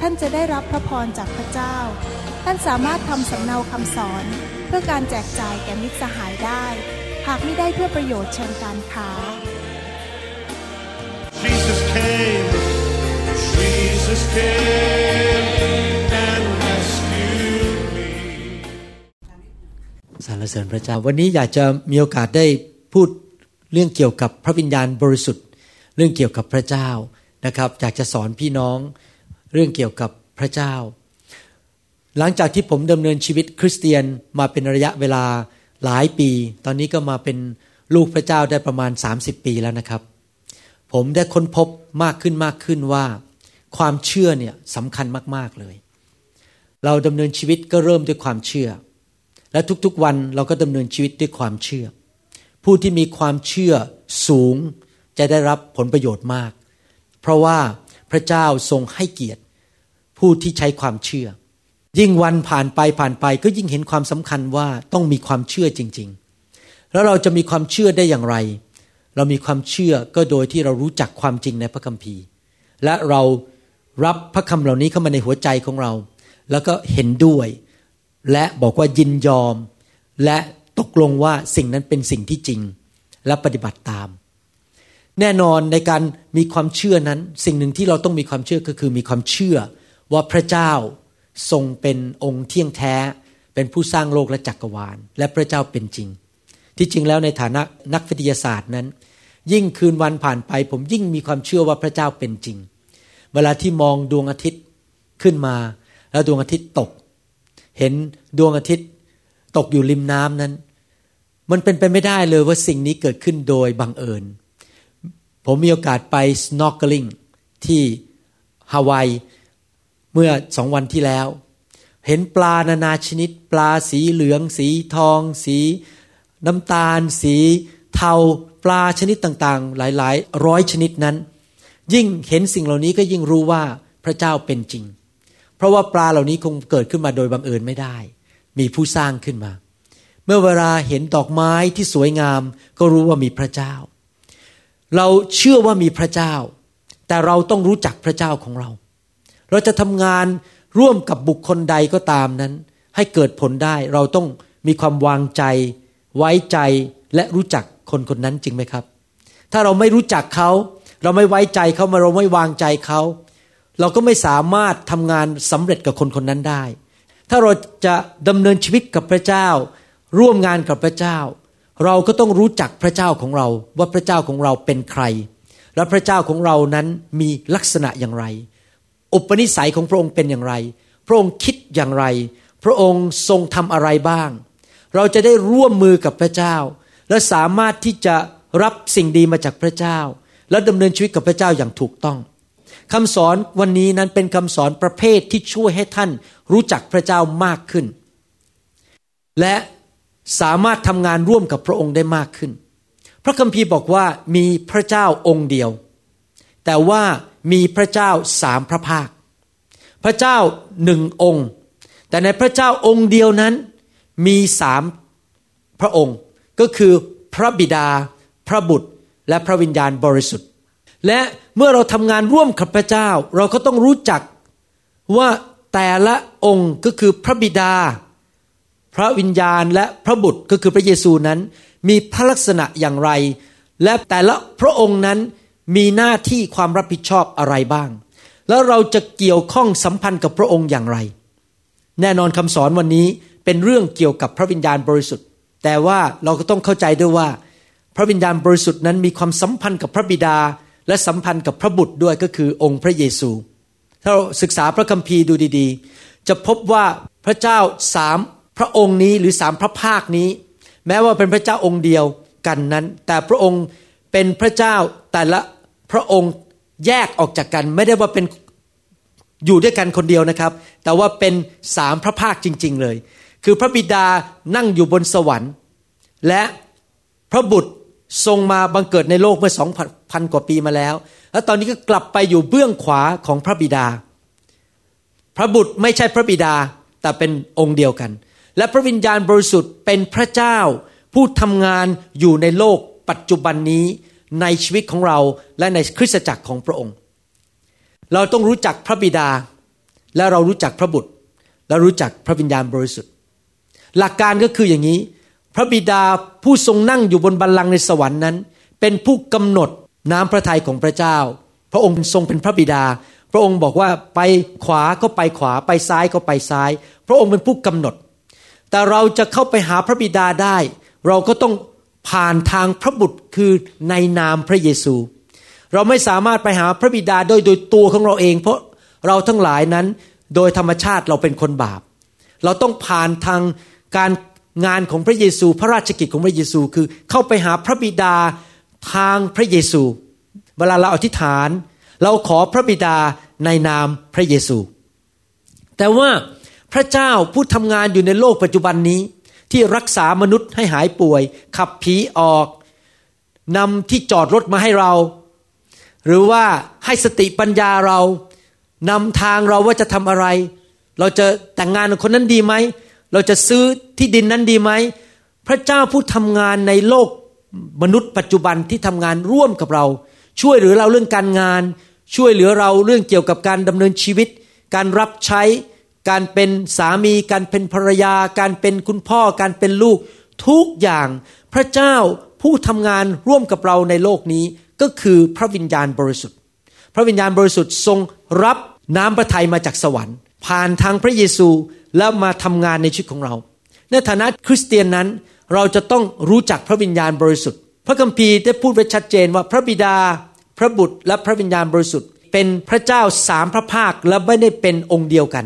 ท่านจะได้รับพระพรจากพระเจ้า ท่านสามารถทำสำเนาคำสอน เพื่อการแจกจ่ายแก่มิตรสหายได้ หากไม่ได้เพื่อประโยชน์เชิงการค้า Jesus came, Jesus came and rescued me. สรรเสริญพระเจ้า วันนี้อยากจะมีโอกาสได้พูดเรื่องเกี่ยวกับพระวิญญาณบริสุทธิ์ เรื่องเกี่ยวกับพระเจ้านะครับอยากจะสอนพี่น้อง เรื่องเกี่ยวกับพระเจ้า หลังจากที่ผมดำเนินชีวิตคริสเตียนมาเป็นระยะเวลาหลายปี ตอนนี้ก็มาเป็นลูกพระเจ้าได้ประมาณ 30 ปีแล้วนะครับ ผมได้ค้นพบมากขึ้นมากขึ้นว่า ความเชื่อเนี่ยสำคัญมากๆเลย เราดำเนินชีวิตก็เริ่มด้วยความเชื่อ และทุกๆวันเราก็ดำเนินชีวิตด้วยความเชื่อ ผู้ที่มีความเชื่อสูงจะได้รับผลประโยชน์มาก เพราะว่า พระเจ้าทรงให้เกียรติ ผู้ที่ใช้ความเชื่อ ยิ่งวันผ่านไปผ่านไปก็ยิ่งเห็นความสำคัญว่าต้องมีความเชื่อจริง ๆ แล้วเราจะมีความเชื่อได้อย่างไร เรามีความเชื่อก็โดยที่เรารู้จักความจริงในพระคัมภีร์ และเรารับพระคำเหล่านี้เข้ามาในหัวใจของเรา แล้วก็เห็นด้วย และบอกว่ายินยอม และตกลงว่าสิ่งนั้นเป็นสิ่งที่จริง และปฏิบัติตาม แน่นอนในการมีความเชื่อนั้น สิ่งหนึ่งที่เราต้องมีความเชื่อก็คือมีความเชื่อว่าพระเจ้าทรงเป็นองค์เที่ยงแท้ เป็นผู้สร้างโลกและจักรวาล และพระเจ้าเป็นจริง ที่จริงแล้วในฐานะนักวิทยาศาสตร์นั้น ยิ่งคืนวันผ่านไป ผมยิ่งมีความเชื่อว่าพระเจ้าเป็นจริง เวลาที่มองดวงอาทิตย์ขึ้นมา แล้วดวงอาทิตย์ตก เห็นดวงอาทิตย์ตกอยู่ริมน้ำนั้น มันเป็นไปไม่ได้เลยว่าสิ่งนี้เกิดขึ้นโดยบังเอิญ ผมมีโอกาสไป snorkeling ที่ฮาวายเมื่อสองวันที่แล้ว เห็นปลานานาชนิด ปลาสีเหลือง สีทอง สีน้ำตาล สีเทาปลาชนิดต่างๆ หลายๆ ร้อยชนิดนั้น ยิ่งเห็นสิ่งเหล่านี้ก็ยิ่งรู้ว่าพระเจ้าเป็นจริง เพราะว่าปลาเหล่านี้คงเกิดขึ้นมาโดยบังเอิญไม่ได้ มีผู้สร้างขึ้นมา เมื่อเวลาเห็นดอกไม้ที่สวยงาม ก็รู้ว่ามีพระเจ้า เราเชื่อว่ามีพระเจ้า แต่เราต้องรู้จักพระเจ้าของเรา เราจะทำงานร่วมกับบุคคลใดก็ตามนั้น ให้เกิดผลได้เราต้องมีความวางใจ ไว้ใจและรู้จักคนคนนั้นจริงไหมครับ ถ้าเราไม่รู้จักเขา เราไม่ไว้ใจเขามาเราไม่วางใจเขาเราก็ไม่สามารถทำงานสำเร็จกับคนคนนั้นได้ ถ้าเราจะดำเนินชีวิตกับพระเจ้า ร่วมงานกับพระเจ้า เราก็ต้องรู้จักพระเจ้าของเราว่าพระเจ้าของเราเป็นใคร และพระเจ้าของเรานั้นมีลักษณะอย่างไร อุปนิสัยของพระองค์เป็นอย่างไร พระองค์คิดอย่างไร พระองค์ทรงทำอะไรบ้าง เราจะได้ร่วมมือกับพระเจ้า และสามารถที่จะรับสิ่งดีมาจากพระเจ้า และดำเนินชีวิตกับพระเจ้าอย่างถูกต้องคำสอนวันนี้นั้นเป็นคำสอนประเภทที่ช่วยให้ท่านรู้จักพระเจ้ามากขึ้น และ สามารถทำงานร่วมกับพระองค์ได้มากขึ้น พระคัมภีร์บอกว่ามีพระเจ้าองค์เดียว แต่ว่ามีพระเจ้าสามพระภาค พระเจ้าหนึ่งองค์ แต่ในพระเจ้าองค์เดียวนั้นมีสามพระองค์ ก็คือพระบิดา พระบุตร และพระวิญญาณบริสุทธิ์ และเมื่อเราทำงานร่วมกับพระเจ้า เราก็ต้องรู้จักว่าแต่ละองค์ก็คือพระบิดา ระวิญญาณและพระบุตรก็คือพระเยซูนั้น มีพระลักษณะอย่างไร และแต่ละพระองค์นั้นมีหน้าที่ความรับผิดชอบอะไรบ้าง แล้วเราจะเกี่ยวข้องสัมพันธ์กับพระองค์อย่างไร แน่นอนคำสอนวันนี้เป็นเรื่องเกี่ยวกับพระวิญญาณบริสุทธิ์ แต่ว่าเราก็ต้องเข้าใจด้วยว่า พระวิญญาณบริสุทธิ์นั้นมีความสัมพันธ์กับพระบิดา และสัมพันธ์กับพระบุตรด้วยก็คือองค์พระเยซู ถ้าเราศึกษาพระคัมภีร์ดูดีๆ จะพบว่าพระเจ้าสาม พระองค์นี้หรือสามพระภาคนี้ แม้ว่าเป็นพระเจ้าองค์เดียวกันนั้น แต่พระองค์เป็นพระเจ้าแต่ละพระองค์แยกออกจากกัน ไม่ได้ว่าเป็นอยู่ด้วยกันคนเดียวนะครับ แต่ว่าเป็นสามพระภาคจริง ๆเลย คือพระบิดานั่งอยู่บนสวรรค์ และพระบุตรทรงมาบังเกิดในโลกเมื่อสองพันกว่าปีมาแล้ว แล้วตอนนี้ก็กลับไปอยู่เบื้องขวาของพระบิดา พระบุตรไม่ใช่พระบิดาแต่เป็นองค์เดียวกัน และพระวิญญาณบริสุทธิ์เป็นพระเจ้า ผู้ทำงานอยู่ในโลกปัจจุบันนี้ในชีวิตของเราและในคริสตจักรของพระองค์ เราต้องรู้จักพระบิดา และเรารู้จักพระบุตร และรู้จักพระวิญญาณบริสุทธิ์ หลักการก็คืออย่างนี้ พระบิดาผู้ทรงนั่งอยู่บนบัลลังก์ในสวรรค์นั้น เป็นผู้กำหนดน้ำพระทัยของพระเจ้า พระองค์ทรงเป็นพระบิดา พระองค์บอกว่าไปขวาก็ไปขวาไปซ้ายก็ไปซ้าย พระองค์เป็นผู้กำหนด แต่เราจะเข้าไปหาพระบิดาได้ เราก็ต้องผ่านทางพระบุตรคือในนามพระเยซู เราไม่สามารถไปหาพระบิดาโดยโดยตัวของเราเอง เพราะเราทั้งหลายนั้นโดยธรรมชาติเราเป็นคนบาป เราต้องผ่านทางการงานของพระเยซู พระราชกิจของพระเยซู คือเข้าไปหาพระบิดาทางพระเยซู เวลาเราอธิษฐาน เราขอพระบิดาในนามพระเยซู แต่ว่า พระเจ้าผู้ทำงานอยู่ในโลกปัจจุบันนี้ ที่รักษามนุษย์ให้หายป่วย ขับผีออกนำที่จอดรถมาให้เรา หรือว่าให้สติปัญญาเรานำทางเราว่าจะทำอะไร เราจะแต่งงานกับคนนั้นดีไหม เราจะซื้อที่ดินนั้นดีไหม พระเจ้าผู้ทำงานในโลกมนุษย์ปัจจุบันที่ทำงานร่วมกับเรา ช่วยเหลือเราเรื่องการงาน ช่วยเหลือเราเรื่องเกี่ยวกับการดำเนินชีวิต การรับใช้ การเป็นสามีการเป็นภรรยา การเป็นคุณพ่อการเป็นลูก ทุกอย่างพระเจ้าผู้ทำงานร่วมกับเราในโลกนี้ก็คือพระวิญญาณบริสุทธิ์ พระวิญญาณบริสุทธิ์ทรงรับน้ำพระทัยมาจากสวรรค์ ผ่านทางพระเยซูแล้วมาทำงานในชีวิตของเรา ในฐานะคริสเตียนนั้นเราจะต้องรู้จักพระวิญญาณบริสุทธิ์ พระคัมภีร์ได้พูดไว้ชัดเจนว่าพระบิดา พระบุตรและพระวิญญาณบริสุทธิ์ เป็นพระเจ้าสามพระภาคและไม่ได้เป็นองค์เดียวกัน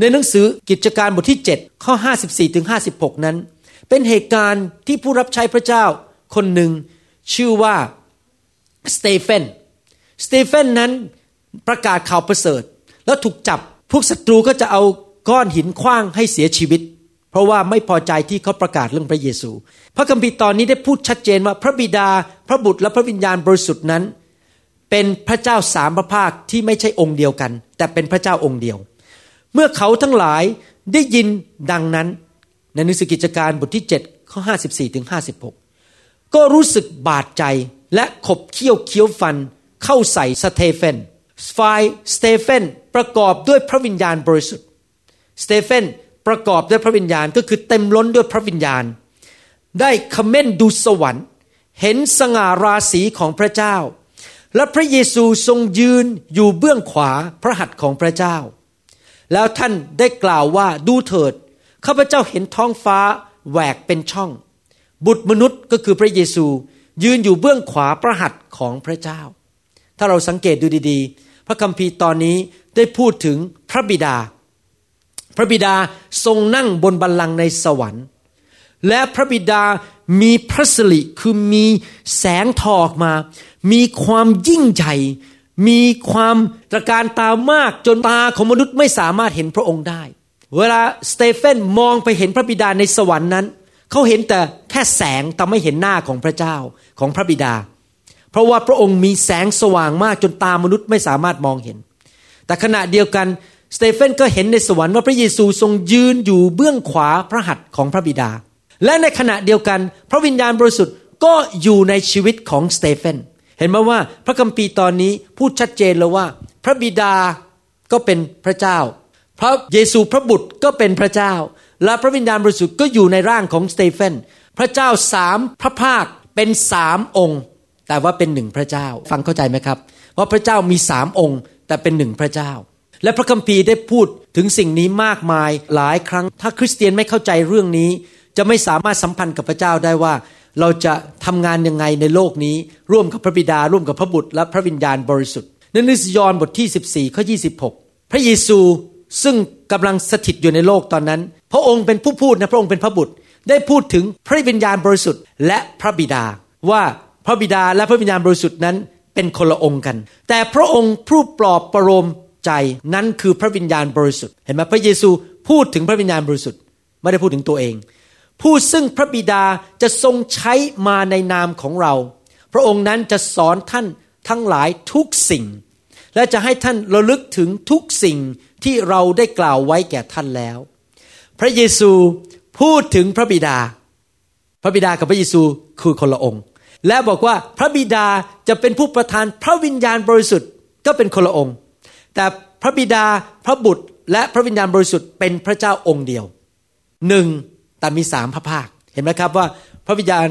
ในหนังสือกิจการบทที่ 7 ข้อ 54ถึง56 นั้น เป็นเหตุการณ์ที่ผู้รับใช้พระเจ้าคนหนึ่งชื่อว่าสเตเฟน สเตเฟนนั้นประกาศข่าวประเสริฐ แล้วถูกจับพวกศัตรูก็จะเอาก้อนหินคว้างให้เสียชีวิต เพราะว่าไม่พอใจที่เขาประกาศเรื่องพระเยซู พระคัมภีร์ตอนนี้ได้พูดชัดเจนว่าพระบิดาพระบุตรและพระวิญญาณบริสุทธิ์นั้น เป็นพระเจ้าสามพระภาคที่ไม่ใช่องค์เดียวกัน แต่เป็นพระเจ้าองค์เดียว เมื่อเขาทั้งหลายได้ยินดังนั้น ในหนังสือกิจการบทที่7ข้อ54ถึง56 ก็รู้สึกบาดใจและขบเคี้ยวเคี้ยวฟันเข้าใส่สเตเฟนฝ่ายสเตเฟนประกอบด้วยพระวิญญาณบริสุทธิ์สเตเฟนประกอบด้วยพระวิญญาณก็คือเต็มล้นด้วยพระวิญญาณ ได้เขม้นดูสวรรค์ เห็นสง่าราศีของพระเจ้า และพระเยซูทรงยืนอยู่เบื้องขวาพระหัตถ์ของพระเจ้า แล้วท่านได้กล่าวว่าดูเถิดข้าพเจ้าเห็นท้องฟ้าแหวกเป็นช่อง บุตรมนุษย์ก็คือพระเยซู ยืนอยู่เบื้องขวาพระหัตถ์ของพระเจ้า ถ้าเราสังเกตดูดีๆ พระคัมภีร์ตอนนี้ได้พูดถึงพระบิดา พระบิดาทรงนั่งบนบัลลังก์ในสวรรค์ และพระบิดามีพระสิริคือมีแสงทอกมา มีความยิ่งใหญ่ มีความตระการตามากจนตาของมนุษย์ไม่สามารถเห็นพระองค์ได้ เวลาสเตเฟนมองไปเห็นพระบิดาในสวรรค์นั้น เขาเห็นแต่แค่แสงแต่ไม่เห็นหน้าของพระเจ้าของพระบิดา เพราะว่าพระองค์มีแสงสว่างมากจนตามนุษย์ไม่สามารถมองเห็น แต่ขณะเดียวกันสเตเฟนก็เห็นในสวรรค์ว่าพระเยซูทรงยืนอยู่เบื้องขวาพระหัตถ์ของพระบิดา และในขณะเดียวกัน พระวิญญาณบริสุทธิ์ก็อยู่ในชีวิตของสเตเฟนเห็นไหมว่าพระคัมภีร์ตอนนี้พูดชัดเจนเลยว่า พระบิดาก็เป็นพระเจ้า พระเยซูพระบุตรก็เป็นพระเจ้า และพระวิญญาณบริสุทธิ์ก็อยู่ในร่างของสเตเฟนพระเจ้าสามพระภาคเป็นสามองค์ แต่ว่าเป็นหนึ่งพระเจ้า ฟังเข้าใจไหมครับ ว่าพระเจ้ามีสามองค์ แต่เป็นหนึ่งพระเจ้า และพระคัมภีร์ได้พูดถึงสิ่งนี้มากมายหลายครั้ง ถ้าคริสเตียนไม่เข้าใจเรื่องนี้ จะไม่สามารถสัมพันธ์กับพระเจ้าได้ว่า เราจะทำงานยังไงในโลกนี้ร่วมกับพระบิดาร่วมกับพระบุตรและพระวิญญาณบริสุทธิ์ในนิสยอนบทที่ 14ข้อ26 พระเยซูซึ่งกำลังสถิตอยู่ในโลกตอนนั้น พระองค์เป็นผู้พูดนะพระองค์เป็นพระบุตร ได้พูดถึงพระวิญญาณบริสุทธิ์ และพระบิดา ว่าพระบิดาและพระวิญญาณบริสุทธิ์นั้นเป็นคนละองค์กัน แต่พระองค์ผู้ปลอบประโลมใจนั้นคือพระวิญญาณบริสุทธิ์เห็นไหมพระเยซูพูดถึงพระวิญญาณบริสุทธิ์ไม่ได้พูดถึงตัวเอง ผู้ซึ่งพระบิดาจะทรงใช้มาในนามของเรา พระองค์นั้นจะสอนท่านทั้งหลายทุกสิ่ง และจะให้ท่านระลึกถึงทุกสิ่งที่เราได้กล่าวไว้แก่ท่านแล้ว พระเยซูพูดถึงพระบิดา พระบิดากับพระเยซูคือคนละองค์ และบอกว่าพระบิดาจะเป็นผู้ประทานพระวิญญาณบริสุทธิ์ก็เป็นคนละองค์ แต่พระบิดาพระบุตรและพระวิญญาณบริสุทธิ์เป็นพระเจ้าองค์เดียวหนึ่ง แต่มีสามพระภาค เห็นไหมครับว่าพระวิญญาณ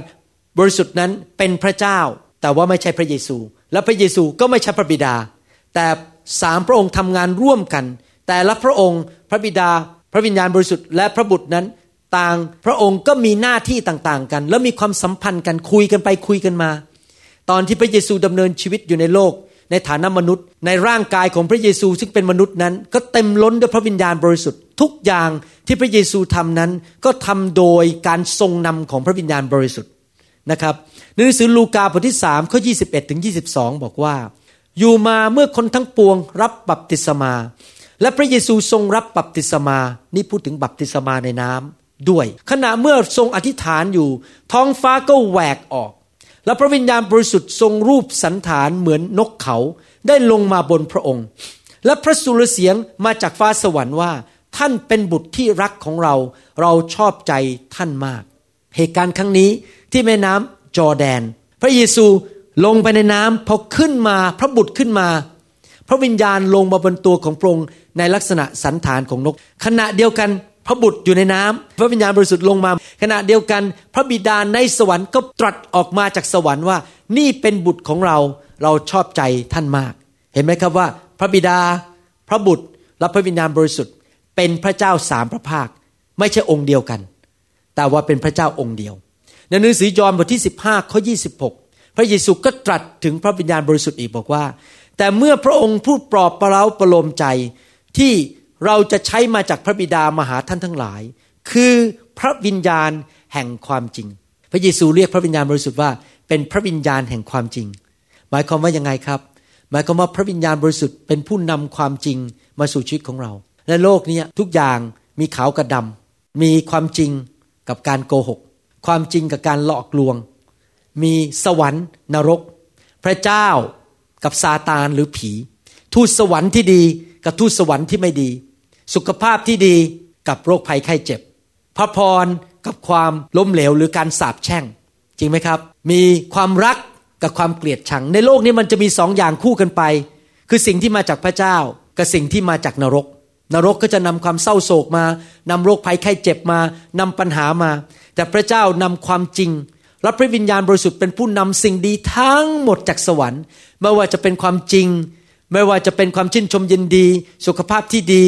บริสุทธิ์นั้นเป็นพระเจ้า แต่ว่าไม่ใช่พระเยซู และพระเยซูก็ไม่ใช่พระบิดา แต่สามพระองค์ทำงานร่วมกัน แต่ละพระองค์พระบิดา พระวิญญาณบริสุทธิ์และพระบุตรนั้น ต่างพระองค์ก็มีหน้าที่ต่างๆ กัน แล้วมีความสัมพันธ์กันคุยกันไปคุยกันมา ตอนที่พระเยซูดำเนินชีวิตอยู่ในโลก ในฐานะมนุษย์ ในร่างกายของพระเยซูซึ่งเป็นมนุษย์นั้น ก็เต็มล้นด้วยพระวิญญาณบริสุทธิ์ ทุกอย่างที่พระเยซูทำนั้น ก็ทำโดยการทรงนำของพระวิญญาณบริสุทธิ์นะครับในหนังสือลูกาบทที่สามข้อ21ถึง22บอกว่า อยู่มาเมื่อคนทั้งปวงรับบัพติศมา และพระเยซูทรงรับบัพติศมานี่พูดถึงบัพติศมาในน้ำด้วย ขณะเมื่อทรงอธิษฐานอยู่ ท้องฟ้าก็แหวกออก และพระวิญญาณบริสุทธิ์ทรงรูปสันฐานเหมือนนกเขาได้ลงมาบนพระองค์ และพระสุรเสียงมาจากฟ้าสวรรค์ว่า ท่านเป็นบุตรที่รักของเรา เราชอบใจท่านมาก เหตุการณ์ครั้งนี้ที่แม่น้ำจอร์แดน พระเยซูลงไปในน้ำพอขึ้นมาพระบุตรขึ้นมา พระวิญญาณลงมาบนตัวของพระองค์ในลักษณะสันฐานของนก ขณะเดียวกันพระบุตรอยู่ในน้ำพระวิญญาณบริสุทธิ์ลงมา ขณะเดียวกัน พระบิดาในสวรรค์ก็ตรัสออกมาจากสวรรค์ว่า นี่เป็นบุตรของเราเราชอบใจท่านมาก เห็นไหมครับว่า พระบิดา พระบุตรและพระวิญญาณบริสุทธิ์ เป็นพระเจ้าสามพระภาค ไม่ใช่องค์เดียวกัน แต่ว่าเป็นพระเจ้าองค์เดียวในหนังสือยอห์นบทที่ 15ข้อ26 พระเยซูก็ตรัสถึงพระวิญญาณบริสุทธิ์อีกบอกว่า แต่เมื่อพระองค์ผู้ปลอบประเราประโลมใจที่เราจะใช้มาจากพระบิดามาหาท่านทั้งหลาย คือพระวิญญาณแห่งความจริง พระเยซูเรียกพระวิญญาณบริสุทธิ์ว่า เป็นพระวิญญาณแห่งความจริง หมายความว่ายังไงครับ หมายความว่าพระวิญญาณบริสุทธิ์เป็นผู้นำความจริงมาสู่ชีวิตของเรา ในโลกนี้ทุกอย่างมีขาวกับดำมีความจริงกับการโกหก ความจริงกับการหลอกลวง มีสวรรค์นรก พระเจ้ากับซาตานหรือผี ทูตสวรรค์ที่ดีกับทูตสวรรค์ที่ไม่ดี สุขภาพที่ดีกับโรคภัยไข้เจ็บ พระพรกับความล้มเหลวหรือการสาปแช่ง จริงไหมครับ มีความรักกับความเกลียดชัง ในโลกนี้มันจะมีสองอย่างคู่กันไป คือสิ่งที่มาจากพระเจ้า กับสิ่งที่มาจากนรก นรกก็จะนำความเศร้าโศกมานำโรคภัยไข้เจ็บมานำปัญหามา แต่พระเจ้านำความจริงและพระวิญญาณบริสุทธิ์เป็นผู้นำสิ่งดีทั้งหมดจากสวรรค์ ไม่ว่าจะเป็นความจริง ไม่ว่าจะเป็นความชื่นชมยินดี สุขภาพที่ดี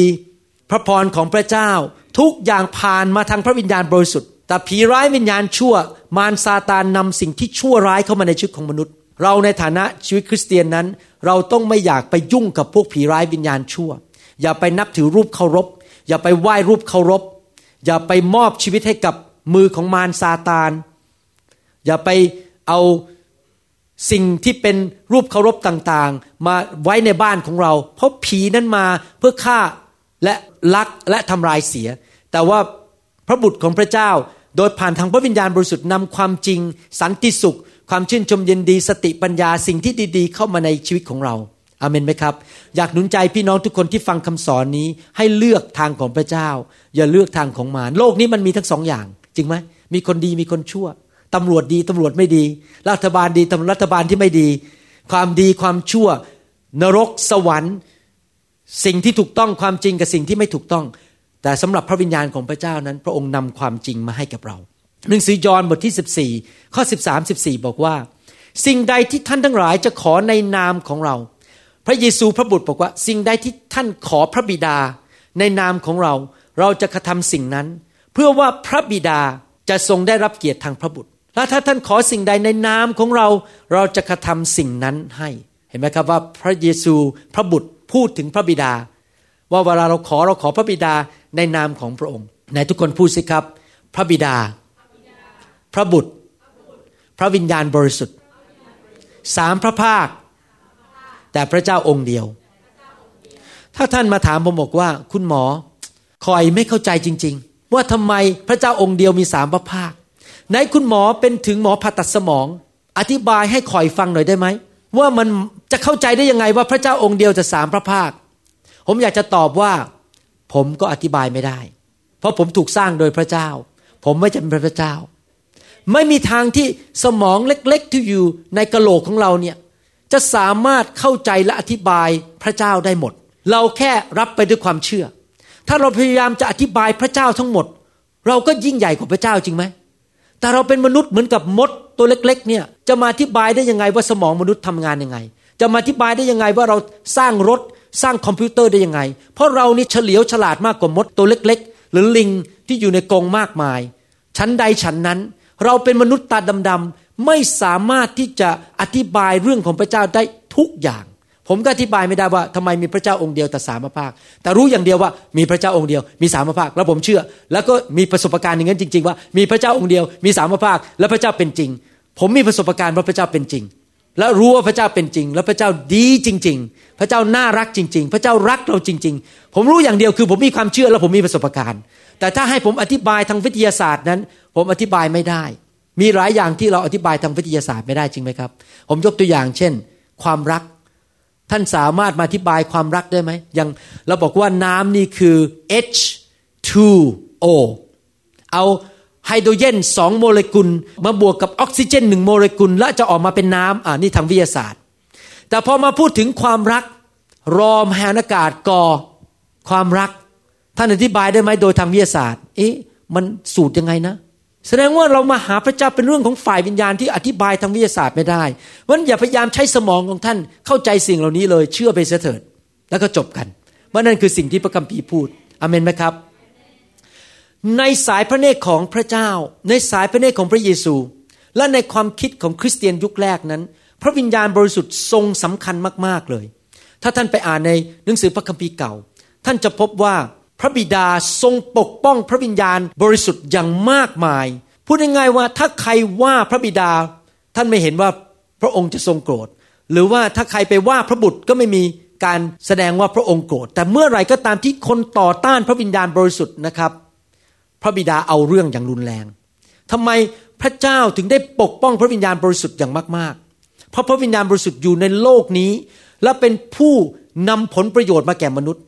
พระพรของพระเจ้า ทุกอย่างผ่านมาทางพระวิญญาณบริสุทธิ์ แต่ผีร้ายวิญญาณชั่ว มารซาตานนำสิ่งที่ชั่วร้ายเข้ามาในชีวิตของมนุษย์ เราในฐานะชีวิตคริสเตียนนั้น เราต้องไม่อยากไปยุ่งกับพวกผีร้ายวิญญาณชั่ว อย่าไปนับถือรูปเคารพ อย่าไปไหว้รูปเคารพ อย่าไปมอบชีวิตให้กับมือของมารซาตาน อย่าไปเอาสิ่งที่เป็นรูปเคารพต่างๆ มาไว้ในบ้านของเรา เพราะผีนั้นมาเพื่อฆ่าและลักและทำลายเสีย แต่ว่าพระบุตรของพระเจ้า โดยผ่านทางพระวิญญาณบริสุทธิ์นำความจริง สันติสุข ความชื่นชมยินดี สติปัญญาสิ่งที่ดี ๆ เข้ามาในชีวิตของเรา อาเมนไหมครับ อยากหนุนใจพี่น้องทุกคนที่ฟังคำสอนนี้ให้เลือกทางของพระเจ้า อย่าเลือกทางของมารโลกนี้มันมีทั้งสองอย่าง จริงไหมมีคนดีมีคนชั่วตำรวจดีตำรวจไม่ดี รัฐบาลดีตำรัฐบาลที่ไม่ดี ความดีความชั่ว นรกสวรรค์ สิ่งที่ถูกต้องความจริงกับสิ่งที่ไม่ถูกต้อง แต่สำหรับพระวิญญาณของพระเจ้านั้น พระองค์นำความจริงมาให้กับเราหนังสือยอห์นบทที่ 14 ข้อ 13 14 บอกว่า สิ่งใดที่ท่านทั้งหลายจะขอในนามของเรา พระเยซูพระบุตรบอกว่า สิ่งใดที่ท่านขอพระบิดา ในนามของเราเราจะกระทำสิ่งนั้น เพื่อว่าพระบิดาจะทรงได้รับเกียรติทางพระบุตรและถ้าท่านขอสิ่งใดในนามของเรา เราจะกระทำสิ่งนั้นให้เห็นไหมครับว่าพระเยซูพระบุตรพูดถึงพระบิดา ว่าเวลาเราขอเราขอพระบิดาในนามของพระองค์ไหนทุกคนพูดสิครับ พระบิดา พระบุตร พระวิญญาณบริสุทธิ์สามพระภาค แต่พระเจ้าองค์เดียว ถ้าท่านมาถามผมบอกว่า คุณหมอคอยไม่เข้าใจจริง ๆ ว่าทำไมพระเจ้าองค์เดียวมีสามพระภาคไหนคุณหมอเป็นถึงหมอผ่าตัดสมอง อธิบายให้คอยฟังหน่อยได้ไหมว่ามันจะเข้าใจได้ยังไงว่าพระเจ้าองค์เดียวจะสามพระภาค ผมอยากจะตอบว่า ผมก็อธิบายไม่ได้ เพราะผมถูกสร้างโดยพระเจ้า ผมไม่จำเป็นพระเจ้า ไม่มีทางที่สมองเล็ก ๆ ที่อยู่ในกะโหลกของเราเนี่ย จะสามารถเข้าใจและอธิบายพระเจ้าได้หมด เราแค่รับไปด้วยความเชื่อ ถ้าเราพยายามจะอธิบายพระเจ้าทั้งหมด เราก็ยิ่งใหญ่กว่าพระเจ้าจริงไหมแต่เราเป็นมนุษย์เหมือนกับมดตัวเล็ก ๆ เนี่ยจะมาอธิบายได้ยังไงว่าสมองมนุษย์ทำงานยังไง จะมาอธิบายได้ยังไงว่าเราสร้างรถสร้างคอมพิวเตอร์ได้ยังไง เพราะเรานี่เฉลียวฉลาดมากกว่ามดตัวเล็ก ๆ หรือลิงที่อยู่ในกรงมากมาย ชั้นใดชั้นนั้น เราเป็นมนุษย์ตาดำๆ ไม่สามารถที่จะอธิบายเรื่องของพระเจ้าได้ทุกอย่าง ผมก็อธิบายไม่ได้ว่าทำไมมีพระเจ้าองค์เดียวแต่สามพระภาค แต่รู้อย่างเดียวว่ามีพระเจ้าองค์เดียวมีสามพระภาค แล้วผมเชื่อ แล้วก็มีประสบการณ์อย่างนั้นจริง ๆ ว่ามีพระเจ้าองค์เดียวมีสามพระภาค และพระเจ้าเป็นจริง ผมมีประสบการณ์ว่าพระเจ้าเป็นจริง และรู้ว่าพระเจ้าเป็นจริง และพระเจ้าดีจริง ๆ พระเจ้าน่ารักจริง ๆ พระเจ้ารักเราจริง ๆ ผมรู้อย่างเดียวคือผมมีความเชื่อและผมมีประสบการณ์ แต่ถ้าให้ผมอธิบายทางวิทยาศาสตร์นั้น ผมอธิบายไม่ได้ มีหลายอย่างที่เราอธิบายทางวิทยาศาสตร์ไม่ได้จริงไหมครับ ผมยกตัวอย่างเช่น ความรัก ท่านสามารถมาอธิบายความรักได้ไหมอย่างเราบอกว่าน้ำนี่คือ H2O เอาไฮโดรเจนสองโมเลกุล มาบวกกับออกซิเจนหนึ่งโมเลกุล แล้วจะออกมาเป็นน้ำอ่านี่ทางวิทยาศาสตร์ แต่พอมาพูดถึงความรัก รอมแหนอากาศกอความรัก ท่านอธิบายได้ไหมโดยทางวิทยาศาสตร์ เอ๊ะมันสูตรยังไงนะ แสดงว่าเรามาหาพระเจ้าเป็นเรื่องของฝ่ายวิญญาณที่อธิบายทางวิทยาศาสตร์ไม่ได้เพราะอย่าพยายามใช้สมองของท่านเข้าใจสิ่งเหล่านี้เลย เชื่อไปเสียเถิด แล้วก็จบกันว่านั่นคือสิ่งที่พระคัมภีร์พูดอเมนไหมครับ ในสายพระเนตรของพระเจ้า ในสายพระเนตรของพระเยซู และในความคิดของคริสเตียนยุคแรกนั้น พระวิญญาณบริสุทธิ์ทรงสำคัญมากๆเลย ถ้าท่านไปอ่านในหนังสือพระคัมภีร์เก่า ท่านจะพบว่า พระบิดาทรงปกป้องพระวิญญาณบริสุทธิ์อย่างมากมาย พูดง่ายๆว่าถ้าใครว่าพระบิดา ท่านไม่เห็นว่าพระองค์จะทรงโกรธ หรือว่าถ้าใครไปว่าพระบุตรก็ไม่มีการแสดงว่าพระองค์โกรธ แต่เมื่อไหร่ก็ตามที่คนต่อต้านพระวิญญาณบริสุทธิ์นะครับ พระบิดาเอาเรื่องอย่างรุนแรงทำไมพระเจ้าถึงได้ปกป้องพระวิญญาณบริสุทธิ์อย่างมากๆ เพราะพระวิญญาณบริสุทธิ์อยู่ในโลกนี้ และเป็นผู้นำผลประโยชน์มาแก่มนุษย์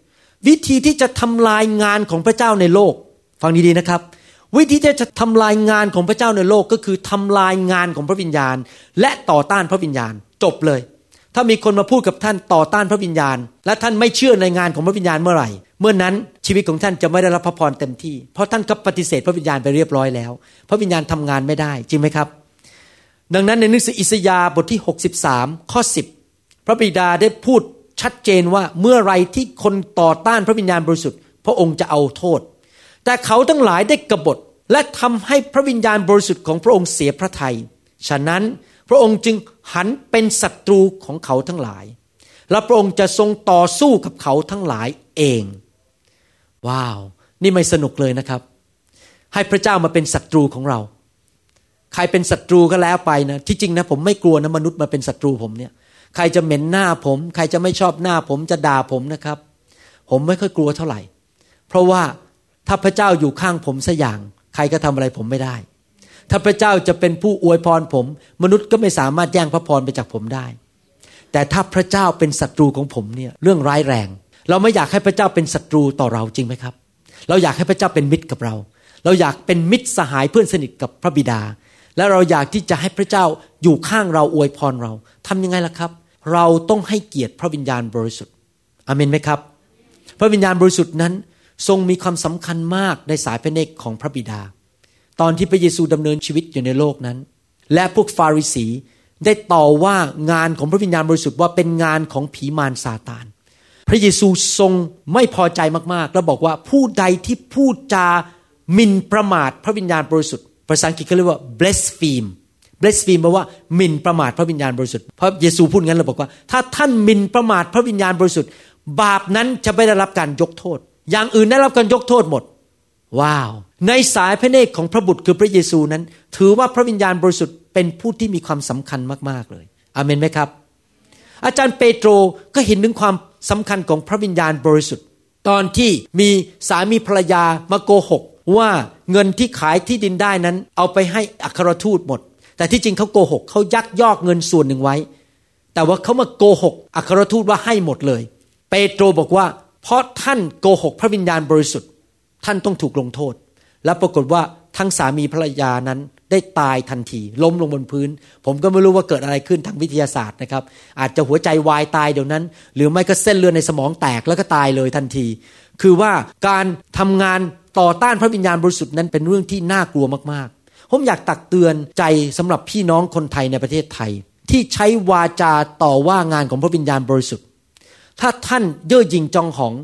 วิธีที่จะทำลายงานของพระเจ้าในโลก ฟังดีๆนะครับ วิธีที่จะทำลายงานของพระเจ้าในโลกก็คือทำลายงานของพระวิญญาณ และต่อต้านพระวิญญาณ จบเลย ถ้ามีคนมาพูดกับท่านต่อต้านพระวิญญาณ และท่านไม่เชื่อในงานของพระวิญญาณเมื่อไหร่ เมื่อนั้นชีวิตของท่านจะไม่ได้รับพระพรเต็มที่ เพราะท่านก็ปฏิเสธพระวิญญาณไปเรียบร้อยแล้ว พระวิญญาณทำงานไม่ได้จริงไหมครับ ดังนั้นในหนังสืออิสยาห์บทที่ 63 ข้อ 10 พระบิดาได้พูด ชัดเจนว่าเมื่อไรที่คนต่อต้านพระวิญญาณบริสุทธิ์ พระองค์จะเอาโทษ แต่เขาทั้งหลายได้กบฏและทำให้พระวิญญาณบริสุทธิ์ของพระองค์เสียพระทยัยฉะนั้นพระองค์จึงหันเป็นศัตรูของเขาทั้งหลาย และพระองค์จะทรงต่อสู้กับเขาทั้งหลายเอง ว้าว นี่ไม่สนุกเลยนะครับ ให้พระเจ้ามาเป็นศัตรูของเรา ใครเป็นศัตรูก็แล้วไปนะ ที่จริงนะผมไม่กลัวนะมนุษย์มาเป็นศัตรูผมเนี่ย ใครจะเหม็นหน้าผม ใครจะไม่ชอบหน้าผมจะด่าผมนะครับ ผมไม่ค่อยกลัวเท่าไหร่ เพราะว่าถ้าพระเจ้าอยู่ข้างผมสัอย่าง ใครก็ทำอะไรผมไม่ได้ ถ้าพระเจ้าจะเป็นผู้อวยพรผม มนุษย์ก็ไม่สามารถแย่งพระพรไปจากผมได้ แต่ถ้าพระเจ้าเป็นศัตรูของผมเนี่ยเรื่องร้ายแรง เราไม่อยากให้พระเจ้าเป็นศัตรูต่อเราจริงไหมครับ เราอยากให้พระเจ้าเป็นมิตรกับเรา เราอยากเป็นมิตรสหายเพื่อนสนิทกับพระบิดา และเราอยากที่จะให้พระเจ้าอยู่ข้างเราอวยพรเราทำยังไงล่ะครับ เราต้องให้เกียรติพระวิญญาณบริสุทธิ์อเมนไหมครับ พระวิญญาณบริสุทธิ์นั้น ทรงมีความสำคัญมากในสายพระเนตรของพระบิดา ตอนที่พระเยซูดำเนินชีวิตอยู่ในโลกนั้น และพวกฟาริสีได้ต่อว่างานของพระวิญญาณบริสุทธิ์ว่าเป็นงานของผีมารซาตาน พระเยซูทรงไม่พอใจมากๆ แล้วบอกว่าผู้ใดที่พูดจามินประมาทพระวิญญาณบริสุทธิ์ ภาษาอังกฤษเขาเรียกว่า blaspheme blaspheme แปลว่าหมินประมาทพระวิญญาณบริสุทธิ์พระเยซูพูดงั้นเราบอกว่า ถ้าท่านหมินประมาทพระวิญญาณบริสุทธิ์ บาปนั้นจะไม่ได้รับการยกโทษ อย่างอื่นได้รับการยกโทษหมด ว้าว ในสายพระเนตรของพระบุตรคือพระเยซูนั้น ถือว่าพระวิญญาณบริสุทธิ์เป็นผู้ที่มีความสำคัญมากๆเลยอเมนไหมครับ อาจารย์เปโตรก็เห็นถึงความสำคัญของพระวิญญาณบริสุทธิ์ ตอนที่มีสามีภรรยามาโกหก ว่าเงินที่ขายที่ดินได้นั้น เอาไปให้อัครทูตหมด แต่ที่จริงเขาโกหกเขายักยอกเงินส่วนหนึ่งไว้ แต่ว่าเขามาโกหกอัครทูตว่าให้หมดเลย เปโตรบอกว่า เพราะท่านโกหกพระวิญญาณบริสุทธิ์ ท่านต้องถูกลงโทษ และปรากฏว่าทั้งสามีภรรยานั้นได้ตายทันที ล้มลงบนพื้น ผมก็ไม่รู้ว่าเกิดอะไรขึ้นทางวิทยาศาสตร์นะครับ อาจจะหัวใจวายตายเดี๋ยวนั้น หรือไม่ก็เส้นเลือดในสมองแตกแล้วก็ตายเลยทันที คือว่าการทำงาน ต่อต้านพระวิญญาณบริสุทธิ์นั้นเป็นเรื่องที่น่ากลัวมากๆ ผมอยากตักเตือนใจสำหรับพี่น้องคนไทยในประเทศไทย ที่ใช้วาจาต่อว่างานของพระวิญญาณบริสุทธิ์ ถ้าท่านเย่อหยิ่งจองหอง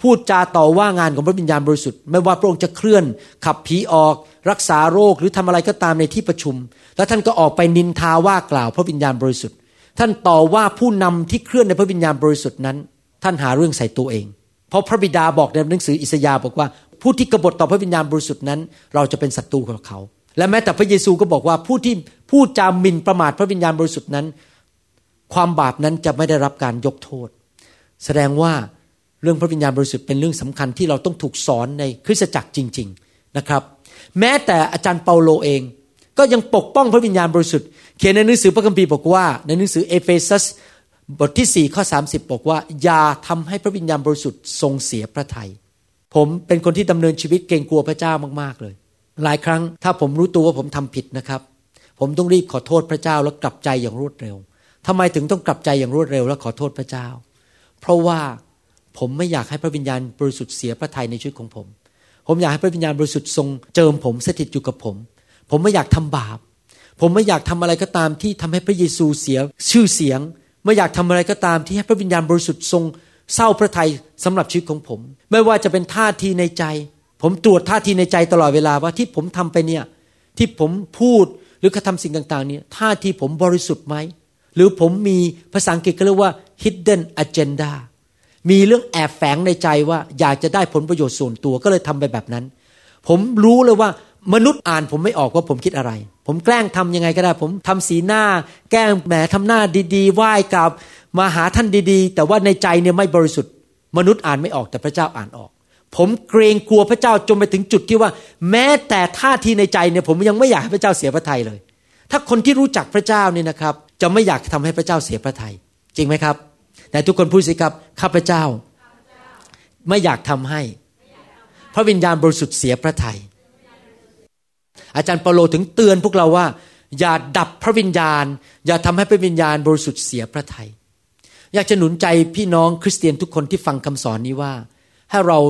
พูดจาต่อว่างานของพระวิญญาณบริสุทธิ์ ไม่ว่าพระองค์จะเคลื่อน ขับผีออก รักษาโรคหรือทำอะไรก็ตามในที่ประชุม แล้วท่านก็ออกไปนินทาว่ากล่าวพระวิญญาณบริสุทธิ์ ท่านต่อว่าผู้นำที่เคลื่อนในพระวิญญาณบริสุทธิ์นั้น ท่านหาเรื่องใส่ตัวเอง เพราะพระบิดาบอกในหนังสืออิสยาห์บอกว่า ผู้ที่กบฏต่อพระวิญญาณบริสุทธิ์นั้น เราจะเป็นศัตรูของเขา และแม้แต่พระเยซูก็บอกว่าผู้ที่พูดจาหมิ่นประมาทพระวิญญาณบริสุทธิ์นั้น ความบาปนั้นจะไม่ได้รับการยกโทษ แสดงว่าเรื่องพระวิญญาณบริสุทธิ์เป็นเรื่องสำคัญที่เราต้องถูกสอนในคริสตจักรจริง ๆนะครับ แม้แต่อาจารย์เปาโลเอง ก็ยังปกป้องพระวิญญาณบริสุทธิ์เขียนในหนังสือพระคัมภีร์บอกว่า ในหนังสือเอเฟซัสบทที่4ข้อ30 บอกว่า อย่าทำให้พระวิญญาณบริสุทธิ์ทรงเสียพระทยัย ผมเป็นคนที่ดำเนินชีวิตเกรงกลัวพระเจ้ามากๆเลย หลายครั้งถ้าผมรู้ตัวว่าผมทำผิดนะครับ ผมต้องรีบขอโทษพระเจ้าแล้วกลับใจอย่างรวดเร็วทำไมถึงต้องกลับใจอย่างรวดเร็ว และขอโทษพระเจ้า เพราะว่าผมไม่อยากให้พระวิญญาณบริสุทธิ์เสียพระทัยในชีวิตของผม ผมอยากให้พระวิญญาณบริสุทธิ์ทรงเจิมผมสถิตอยู่กับผม ผมไม่อยากทำบาป ผมไม่อยากทำอะไรก็ตามที่ทำให้พระเยซูเสียชื่อเสียง ไม่อยากทำอะไรก็ตามที่ให้พระวิญญาณบริสุทธิ์ทรง เศร้าพระทัยสำหรับชีวิตของผม ไม่ว่าจะเป็นท่าทีในใจ ผมตรวจท่าทีในใจตลอดเวลาว่าที่ผมทำไปเนี่ยที่ผมพูดหรือกระทำสิ่งต่างๆเนี่ยท่าทีผมบริสุทธิ์ไหมหรือผมมีภาษาอังกฤษก็เรียกว่า hidden agenda มีเรื่องแอบแฝงในใจว่าอยากจะได้ผลประโยชน์ส่วนตัวก็เลยทำไปแบบนั้น ผมรู้เลยว่า มนุษย์อ่านผมไม่ออกว่าผมคิดอะไร ผมแกล้งทำยังไงก็ได้ ผมทำสีหน้า แกล้งแหมทำหน้าดีๆไหว้กับมาหาท่านดีๆ แต่ว่าในใจเนี่ยไม่บริสุทธิ์ มนุษย์อ่านไม่ออกแต่พระเจ้าอ่านออก ผมเกรงกลัวพระเจ้าจนไปถึงจุดที่ว่า แม้แต่ท่าทีในใจเนี่ยผมยังไม่อยากให้พระเจ้าเสียพระทัยเลย ถ้าคนที่รู้จักพระเจ้าเนี่ยนะครับ จะไม่อยากทำให้พระเจ้าเสียพระทัยจริงไหมครับแต่ทุกคนพูดสิครับข้าพเจ้า ไม่อยากทำให้ พระวิญญาณบริสุทธิ์เสียพระทัย อาจารย์เปาโลถึงเตือนพวกเราว่า อย่าดับพระวิญญาณ อย่าทำให้พระวิญญาณบริสุทธิ์เสียพระทัยอยากจะหนุนใจพี่น้องคริสเตียนทุกคนที่ฟังคำสอนนี้ว่า ให้เรา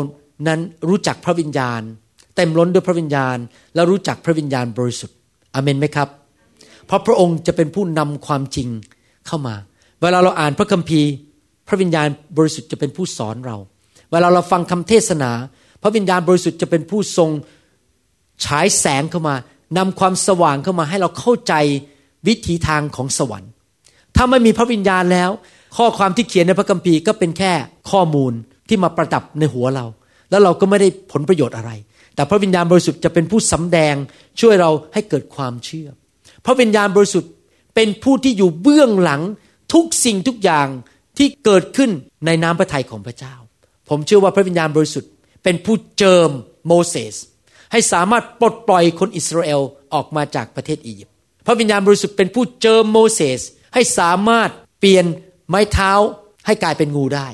นั้นรู้จักพระวิญญาณ เต็มล้นด้วยพระวิญญาณ และรู้จักพระวิญญาณบริสุทธิ์อเมนไหมครับ เพราะพระองค์จะเป็นผู้นำความจริงเข้ามา เวลาเราอ่านพระคัมภีร์ พระวิญญาณบริสุทธิ์จะเป็นผู้สอนเรา เวลาเราฟังคำเทศนา พระวิญญาณบริสุทธิ์จะเป็นผู้ทรง ฉายแสงเข้ามานำความสว่างเข้ามาให้เราเข้าใจวิถีทางของสวรรค์ ถ้าไม่มีพระวิญญาณแล้ว ข้อความที่เขียนในพระคัมภีร์ก็เป็นแค่ข้อมูลที่มาประดับในหัวเรา แล้วเราก็ไม่ได้ผลประโยชน์อะไร แต่พระวิญญาณบริสุทธิ์จะเป็นผู้สำแดงช่วยเราให้เกิดความเชื่อ พระวิญญาณบริสุทธิ์เป็นผู้ที่อยู่เบื้องหลังทุกสิ่งทุกอย่างที่เกิดขึ้นในน้ำพระทัยของพระเจ้า ผมเชื่อว่าพระวิญญาณบริสุทธิ์เป็นผู้เจิมโมเสส ให้สามารถปลดปล่อยคนอิสราเอลออกมาจากประเทศอียิปต์พระวิญญาณบริสุทธิ์เป็นผู้เจิมโมเสสให้สามารถเปลี่ยนไม้เท้าให้กลายเป็นงูได้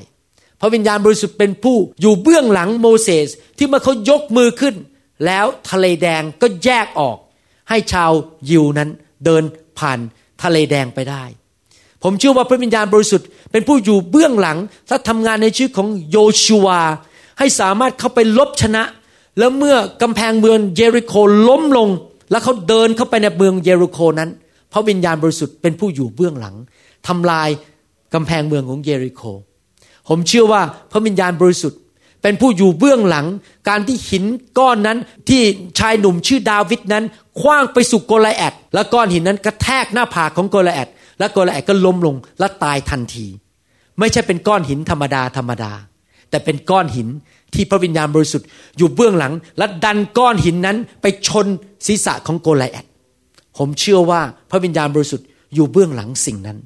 พระวิญญาณบริสุทธิ์เป็นผู้อยู่เบื้องหลังโมเสสที่เมื่อเขายกมือขึ้น แล้วทะเลแดงก็แยกออก ให้ชาวยิวนั้นเดินผ่านทะเลแดงไปได้ ผมเชื่อว่าพระวิญญาณบริสุทธิ์เป็นผู้อยู่เบื้องหลังและทำงานในชีวิตของโยชูวา ให้สามารถเข้าไปลบชนะ แล้วเมื่อกำแพงเมืองเยริโคล้มลง แล้วเขาเดินเข้าไปในเมืองเยริโคนั้น พระวิญญาณบริสุทธิ์เป็นผู้อยู่เบื้องหลังทำลายกำแพงเมืองของเยริโค ผมเชื่อว่าพระวิญญาณบริสุทธิ์ เป็นผู้อยู่เบื้องหลัง การที่หินก้อนนั้นที่ชายหนุ่มชื่อดาวิดนั้นคว้างไปสู่โกลแอดและก้อนหินนั้นกระแทกหน้าผากของโกลแอดและโกลแอดก็ล้มลงและตายทันที ไม่ใช่เป็นก้อนหินธรรมดาธรรมดา แต่เป็นก้อนหิน ที่พระวิญญาณบริสุทธิ์อยู่เบื้องหลัง และดันก้อนหินนั้นไปชนศีรษะของโกลแอดผมเชื่อว่าพระวิญญาณบริสุทธิ์อยู่เบื้องหลังสิ่งนั้น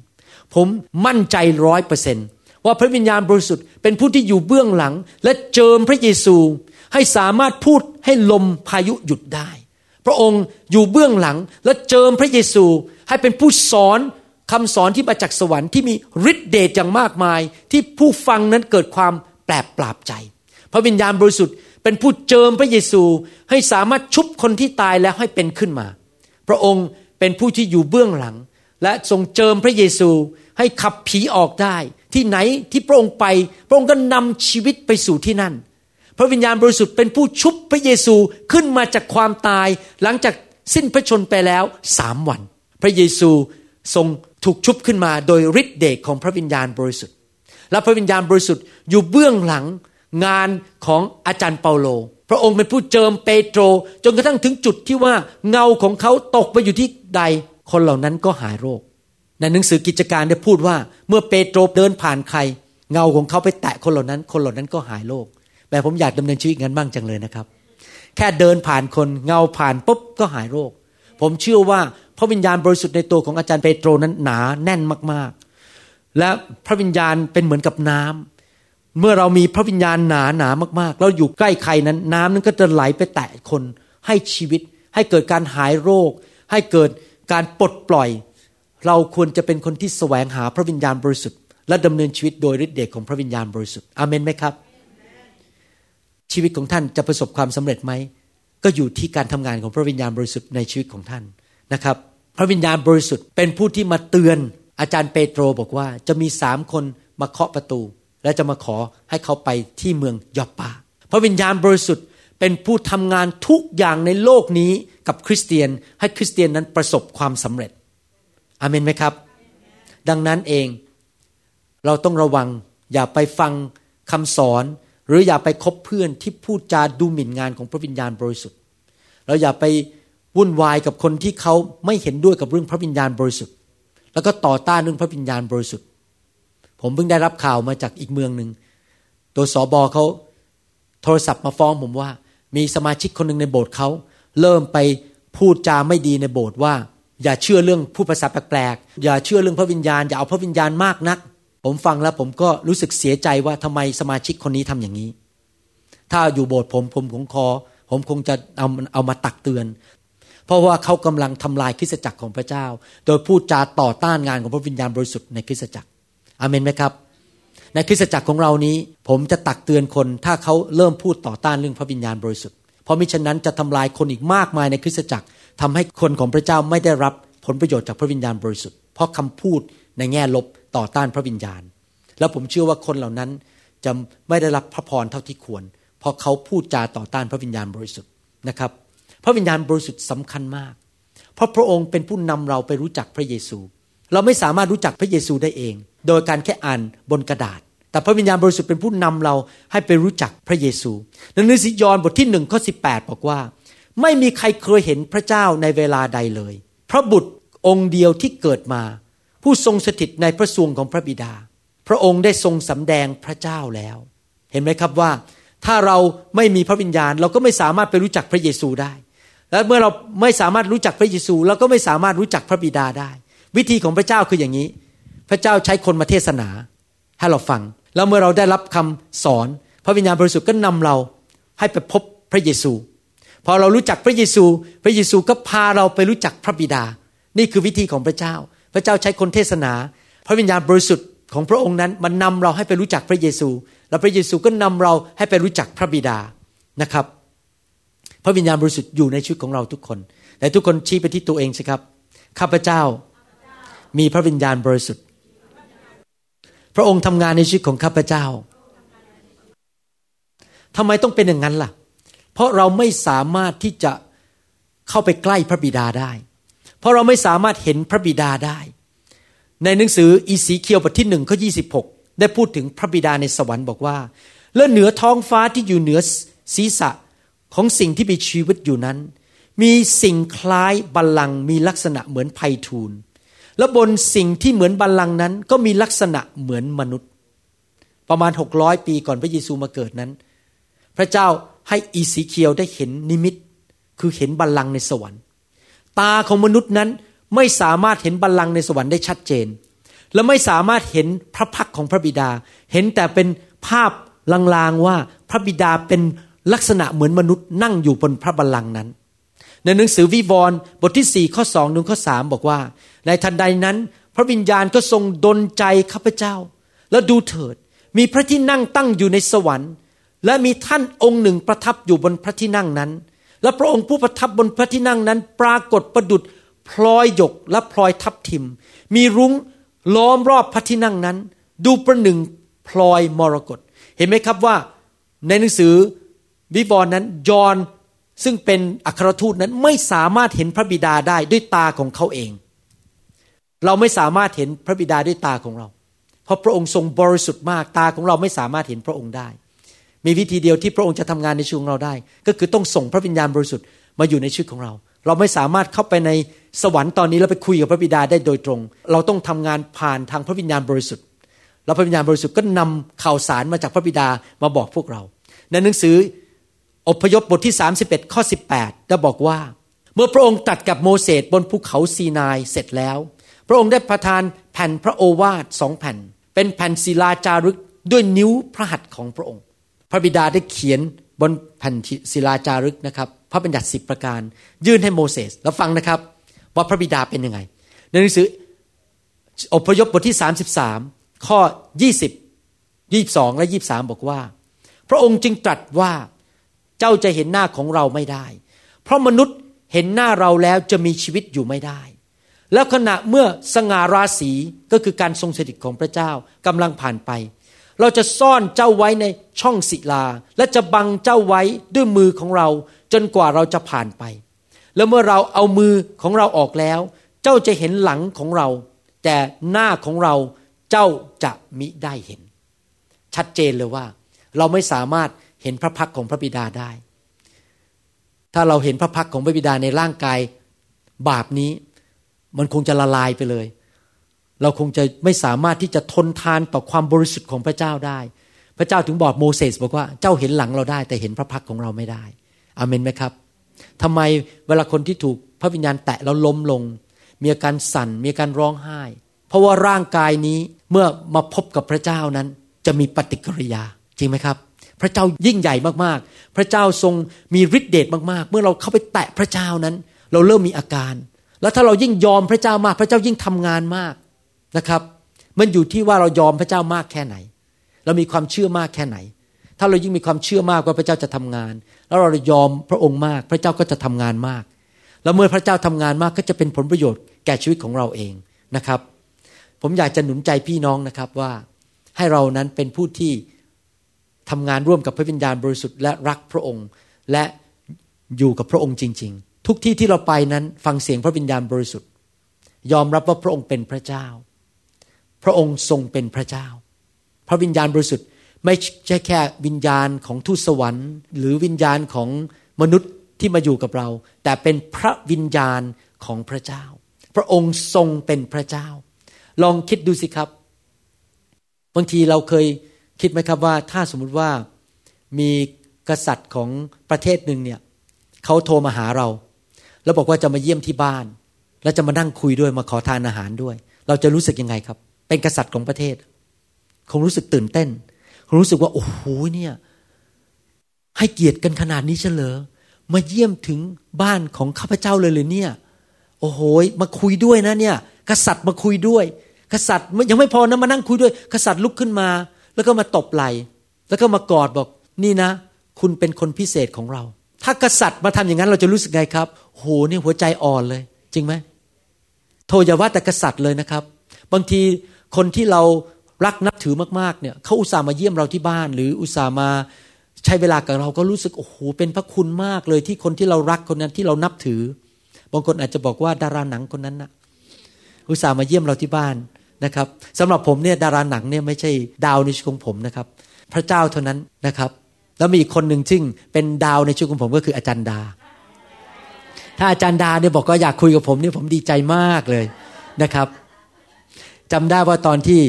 ผมมั่นใจร้อยเปอร์เซนว่าพระวิญญาณบริสุทธิ์เป็นผู้ที่อยู่เบื้องหลัง และเจิมพระเยซูให้สามารถพูดให้ลมพายุหยุดได้ พระองค์อยู่เบื้องหลังและเจิมพระเยซูให้เป็นผู้สอนคำสอนที่มาจากสวรรค์ที่มีฤทธิเดชอย่างมากมาย ที่ผู้ฟังนั้นเกิดความแปลกปราบใจ พระวิญญาณบริสุทธิ์เป็นผู้เจิมพระเยซูให้สามารถชุบคนที่ตายแล้วให้เป็นขึ้นมา พระองค์เป็นผู้ที่อยู่เบื้องหลัง และทรงเจิมพระเยซูให้ขับผีออกได้ ที่ไหนที่พระองค์ไป พระองค์ก็นำชีวิตไปสู่ที่นั่น พระวิญญาณบริสุทธิ์เป็นผู้ชุบพระเยซูขึ้นมาจากความตาย หลังจากสิ้นพระชนไปแล้วสามวัน พระเยซูทรงถูกชุบขึ้นมาโดยฤทธิเดชของพระวิญญาณบริสุทธิ์ และพระวิญญาณบริสุทธิ์อยู่เบื้องหลัง งานของอาจารย์เปาโล พระองค์เป็นผู้เจิมเปโตร จนกระทั่งถึงจุดที่ว่าเงาของเขาตกไปอยู่ที่ใด คนเหล่านั้นก็หายโรค ในหนังสือกิจการได้พูดว่าเมื่อเปโตรเดินผ่านใคร เงาของเขาไปแตะคนเหล่านั้น คนเหล่านั้นก็หายโรคแต่ผมอยากดำเนินชีวิตงั้นบ้างจังเลยนะครับ แค่เดินผ่านคนเงาผ่านปุ๊บก็หายโรค ผมเชื่อว่าพระวิญญาณบริสุทธิ์ในตัวของอาจารย์เปโตรนั้นหนาแน่นมากๆ และพระวิญญาณเป็นเหมือนกับน้ำ เมื่อเรามีพระวิญญาณหนาหนามากๆแล้วอยู่ใกล้ใครนั้น น้ำนั้นก็จะไหลไปแตะคน ให้ชีวิต ให้เกิดการหายโรค ให้เกิดการปลดปล่อย เราควรจะเป็นคนที่แสวงหาพระวิญญาณบริสุทธิ์และดำเนินชีวิตโดยฤทธิเดชของพระวิญญาณบริสุทธิ์อเมนไหมครับ ชีวิตของท่านจะประสบความสำเร็จไหมก็อยู่ที่การทำงานของพระวิญญาณบริสุทธิ์ในชีวิตของท่านนะครับ พระวิญญาณบริสุทธิ์เป็นผู้ที่มาเตือนอาจารย์เปโตรบอกว่าจะมีสามคนมาเคาะประตู และจะมาขอให้เขาไปที่เมืองยอปปาพระวิญญาณบริสุทธิ์เป็นผู้ทำงานทุกอย่างในโลกนี้กับคริสเตียนให้คริสเตียนนั้นประสบความสำเร็จอเมนไหมครับ ดังนั้นเองเราต้องระวังอย่าไปฟังคำสอน หรืออย่าไปคบเพื่อนที่พูดจาดูหมิ่นงานของพระวิญญาณบริสุทธิ์เราอย่าไปวุ่นวายกับคนที่เขาไม่เห็นด้วยกับเรื่องพระวิญญาณบริสุทธิ์ แล้วก็ต่อต้านเรื่องพระวิญญาณบริสุทธิ์ ผมเพิ่งได้รับข่าวมาจากอีกเมืองหนึ่งตัวสอบอเขาโทรศัพท์มาฟ้องผมว่า มีสมาชิกคนหนึ่งในโบสถ์เขาเริ่มไปพูดจาไม่ดีในโบสถ์ว่า อย่าเชื่อเรื่องผู้ภาษาแปลกๆอย่าเชื่อเรื่องพระวิญญาณอย่าเอาพระวิญญาณมากนัก ผมฟังแล้วผมก็รู้สึกเสียใจว่าทำไมสมาชิกคนนี้ทำอย่างนี้ ถ้าอยู่โบสถ์ผมผมคงคอ ผมคงจะเอาเอามาตักเตือน เพราะว่าเขากำลังทำลายคริสตจักรของพระเจ้า โดยพูดจาต่อต้านงานของพระวิญญาณบริสุทธิ์ในคริสตจักร อเมนไหมครับ ในคริสตจักรของเรานี้ ผมจะตักเตือนคน ถ้าเขาเริ่มพูดต่อต้านเรื่องพระวิญญาณบริสุทธิ์ เพราะมิฉะนั้นจะทำลายคนอีกมากมายในคริสตจักรทำให้คนของพระเจ้าไม่ได้รับผลประโยชน์จากพระวิญญาณบริสุทธิ์ เพราะคำพูดในแง่ลบต่อต้านพระวิญญาณ แล้วผมเชื่อว่าคนเหล่านั้นจะไม่ได้รับพระพรเท่าที่ควร เพราะเขาพูดจาต่อต้านพระวิญญาณบริสุทธิ์นะครับ พระวิญญาณบริสุทธิ์สำคัญมาก เพราะพระองค์เป็นผู้นำเราไปรู้จักพระเยซู เราไม่สามารถรู้จักพระเยซูได้เอง โดยการแค่อ่านบนกระดาษ แต่พระวิญญาณบริสุทธิ์เป็นผู้นำเราให้ไปรู้จักพระเยซูหนังสือยอห์นบทที่หนึ่งข้อสิบอกว่า ไม่มีใครเคยเห็นพระเจ้าในเวลาใดเลย พระบุตรองค์เดียวที่เกิดมา ผู้ทรงสถิตในพระสวงของพระบิดา พระองค์ได้ทรงสำแดงพระเจ้าแล้ว เห็นไหมครับว่า ถ้าเราไม่มีพระวิญญาณ เราก็ไม่สามารถไปรู้จักพระเยซูได้ และเมื่อเราไม่สามารถรู้จักพระเยซูเราก็ไม่สามารถรู้จักพระบิดาได้ วิธีของพระเจ้าคืออย่างนี้ พระเจ้าใช้คนมาเทศนาให้เราฟัง แล้วเมื่อเราได้รับคำสอน พระวิญญาณบริสุทธิ์ก็นำเราให้ไปพบพระเยซู พอเรารู้จักพระเยซู พระเยซูก็พาเราไปรู้จักพระบิดา นี่คือวิธีของพระเจ้า พระเจ้าใช้คนเทศนา พระวิญญาณบริสุทธิ์ของพระองค์นั้นมันนำเราให้ไปรู้จักพระเยซู แล้วพระเยซูก็นำเราให้ไปรู้จักพระบิดานะครับ พระวิญญาณบริสุทธิ์อยู่ในชีวิตของเราทุกคนแต่ทุกคนชี้ไปที่ตัวเองสิครับข้าพเจ้ามีพระวิญญาณบริสุทธิ์ พระองค์ทำงานในชีวิตของข้าพเจ้าทำไมต้องเป็นอย่างนั้นล่ะ เพราะเราไม่สามารถที่จะเข้าไปใกล้พระบิดาได้ เพราะเราไม่สามารถเห็นพระบิดาได้ ในหนังสืออีสีเคียวบทที่หนึ่งข้อยีได้พูดถึงพระบิดาในสวรรค์บอกว่า และเหนือท้องฟ้าที่อยู่เหนือศีรษะของสิ่งที่มีชีวิตอยู่นั้น มีสิ่งคล้ายบัลลังก์มีลักษณะเหมือนไพทูล และบนสิ่งที่เหมือนบัลลังก์นั้น ก็มีลักษณะเหมือนมนุษย์ ประมาณหกร้อยปีก่อนพระเยซูมาเกิดนั้น พระเจ้าให้อีสีเคียวได้เห็นนิมิต คือเห็นบัลลังก์ในสวรรค์ ตาของมนุษย์นั้นไม่สามารถเห็นบัลลังก์ในสวรรค์ได้ชัดเจน และไม่สามารถเห็นพระพักของพระบิดา เห็นแต่เป็นภาพลางๆว่าพระบิดาเป็นลักษณะเหมือนมนุษย์นั่งอยู่บนพระบัลลังก์นั้น ในหนังสือวิวรณ์บทที่4ข้อ2ถึงข้อ3บอกว่า ในทันใดนั้น พระวิญญาณก็ทรงดลใจข้าพเจ้า แล้วดูเถิด มีพระที่นั่งตั้งอยู่ในสวรรค์ และมีท่านองค์หนึ่งประทับอยู่บนพระที่นั่งนั้น และพระองค์ผู้ประทับบนพระที่นั่งนั้น ปรากฏประดุดพลอยหยกและพลอยทับทิม มีรุ้งล้อมรอบพระที่นั่งนั้น ดูประหนึ่งพลอยมรกตเห็นไหมครับว่าในหนังสือวิวรณ์นั้นยอนซึ่งเป็นอัครทูตนั้นไม่สามารถเห็นพระบิดาได้ด้วยตาของเขาเอง เราไม่สามารถเห็นพระบิดาด้วยตาของเรา เพราะพระองค์ทรงบริสุทธิ์มากตาของเราไม่สามารถเห็นพระองค์ได้ มีวิธีเดียวที่พระองค์จะทำงานในชีวิตของเราได้ ก็คือต้องส่งพระวิญญาณบริสุทธิ์มาอยู่ในชีวิตของเรา เราไม่สามารถเข้าไปในสวรรค์ตอนนี้แล้วไปคุยกับพระบิดาได้โดยตรง เราต้องทำงานผ่านทางพระวิญญาณบริสุทธิ์ แล้วพระวิญญาณบริสุทธิ์ก็นำข่าวสารมาจากพระบิดามาบอกพวกเรา ในหนังสืออพยพบทที่ 31ข้อ18ได้บอกว่า เมื่อพระองค์ตัดกับโมเสสบนภูเขาซีนายเสร็จแล้ว พระองค์ได้ประทานแผ่นพระโอวาทสองแผ่น เป็นแผ่นศิลาจารึกด้วยนิ้วพระหัตถ์ของพระองค์ พระบิดาได้เขียนบนแผ่นศิลาจารึกนะครับพระบัญญัติสิบประการ ยื่นให้โมเสสแล้วฟังนะครับว่าพระบิดาเป็นยังไง ในหนังสืออพยพบทที่ 33 ข้อ 20 22 และ 23 บอกว่า พระองค์จึงตรัสว่าเจ้าจะเห็นหน้าของเราไม่ได้ เพราะมนุษย์เห็นหน้าเราแล้วจะมีชีวิตอยู่ไม่ได้ แล้วขณะเมื่อสง่าราศีก็คือการทรงสถิตของพระเจ้ากำลังผ่านไป เราจะซ่อนเจ้าไว้ในช่องศิลา และจะบังเจ้าไว้ด้วยมือของเรา จนกว่าเราจะผ่านไป แล้วเมื่อเราเอามือของเราออกแล้ว เจ้าจะเห็นหลังของเรา แต่หน้าของเราเจ้าจะมิได้เห็น ชัดเจนเลยว่า เราไม่สามารถเห็นพระพักของพระบิดาได้ ถ้าเราเห็นพระพักของพระบิดาในร่างกายบาปนี้ มันคงจะละลายไปเลย เราคงจะไม่สามารถที่จะทนทานต่อความบริสุทธิ์ของพระเจ้าได้ พระเจ้าถึงบอกโมเสสบอกว่าเจ้าเห็นหลังเราได้ แต่เห็นพระพักของเราไม่ได้อามนไหมครับทำไมเวลาคนที่ถูกพระวิญญาณแตะแล้วล้มลง มีอาการสั่นมีอาการร้องไห้ เพราะว่าร่างกายนี้เมื่อมาพบกับพระเจ้านั้น จะมีปฏิกิริยาจริงไหมครับ พระเจ้ายิ่งใหญ่มากๆ พระเจ้าทรงมีฤทธิเดชมากๆ เมื่อเราเข้าไปแตะพระเจ้านั้น เราเริ่มมีอาการ แล้วถ้าเรายิ่งยอมพระเจ้ามาก พระเจ้ายิ่งทำงานมากนะครับ มันอยู่ที่ว่าเรายอมพระเจ้ามากแค่ไหน เรามีความเชื่อมากแค่ไหน ถ้าเรายิ่งมีความเชื่อมากว่าพระเจ้าจะทำงาน แล้วเรายอมพระองค์มาก พระเจ้าก็จะทำงานมาก แล้วเมื่อพระเจ้าทำงานมากก็จะเป็นผลประโยชน์แก่ชีวิตของเราเองนะครับ ผมอยากจะหนุนใจพี่น้องนะครับว่าให้เรานั้นเป็นผู้ที่ทำงานร่วมกับพระวิญญาณบริสุทธิ์และรักพระองค์ และอยู่กับพระองค์จริง ๆ ทุกที่ที่เราไปนั้นฟังเสียงพระวิญญาณบริสุทธิ์ ยอมรับว่าพระองค์เป็นพระเจ้า พระองค์ทรงเป็นพระเจ้า พระวิญญาณบริสุทธิ์ไม่ใช่แค่วิญญาณของทูตสวรรค์ หรือวิญญาณของมนุษย์ที่มาอยู่กับเรา แต่เป็นพระวิญญาณของพระเจ้า พระองค์ทรงเป็นพระเจ้า ลองคิดดูสิครับบางทีเราเคยคิดไหมครับว่า ถ้าสมมุติว่ามีกษัตริย์ของประเทศหนึ่งเนี่ยเขาโทรมาหาเรา แล้วบอกว่าจะมาเยี่ยมที่บ้าน แล้วจะมานั่งคุยด้วยมาขอทานอาหารด้วย เราจะรู้สึกยังไงครับ เป็นกษัตริย์ของประเทศ คงรู้สึกตื่นเต้น คงรู้สึกว่า โอ้โหเนี่ย ให้เกียรติกันขนาดนี้เฉลอมาเยี่ยมถึงบ้านของข้าพเจ้าเลยเลยเนี่ย โอ้โหมาคุยด้วยนะเนี่ย กษัตริย์มาคุยด้วย กษัตริย์ยังไม่พอนะมานั่งคุยด้วย กษัตริย์ลุกขึ้นมา แล้วก็มาตบไหลแล้วก็มากอดบอก นี่นะ คุณเป็นคนพิเศษของเรา ถ้ากษัตริย์มาทำอย่างนั้นเราจะรู้สึกไงครับ โหนี่หัวใจอ่อนเลย จริงไหมโทอย่าว่าแต่กษัตริย์เลยนะครับ บางทีคนที่เรารักนับถือมากๆเนี่ยเขาอุตส่าห์มาเยี่ยมเราที่บ้าน หรืออุตส่าห์มาใช้เวลากับเราก็รู้สึกโอ้โหเป็นพระคุณมากเลยที่คนที่เรารักคนนั้นที่เรานับถือ บางคนอาจจะบอกว่าดาราหนังคนนั้นนะอุตส่าห์มาเยี่ยมเราที่บ้านนะครับสำหรับผมเนี่ยดาราหนังเนี่ยไม่ใช่ดาวในชีวิตของผมนะครับ พระเจ้าเท่านั้นนะครับ แล้วมีอีกคนหนึ่งซึ่งเป็นดาวในชีวิตของผมก็คืออาจารย์ดา ถ้าอาจารย์ดาเนี่ยบอกก็อยากคุยกับผมเนี่ยผมดีใจมากเลยนะครับจำได้ว่าตอนที่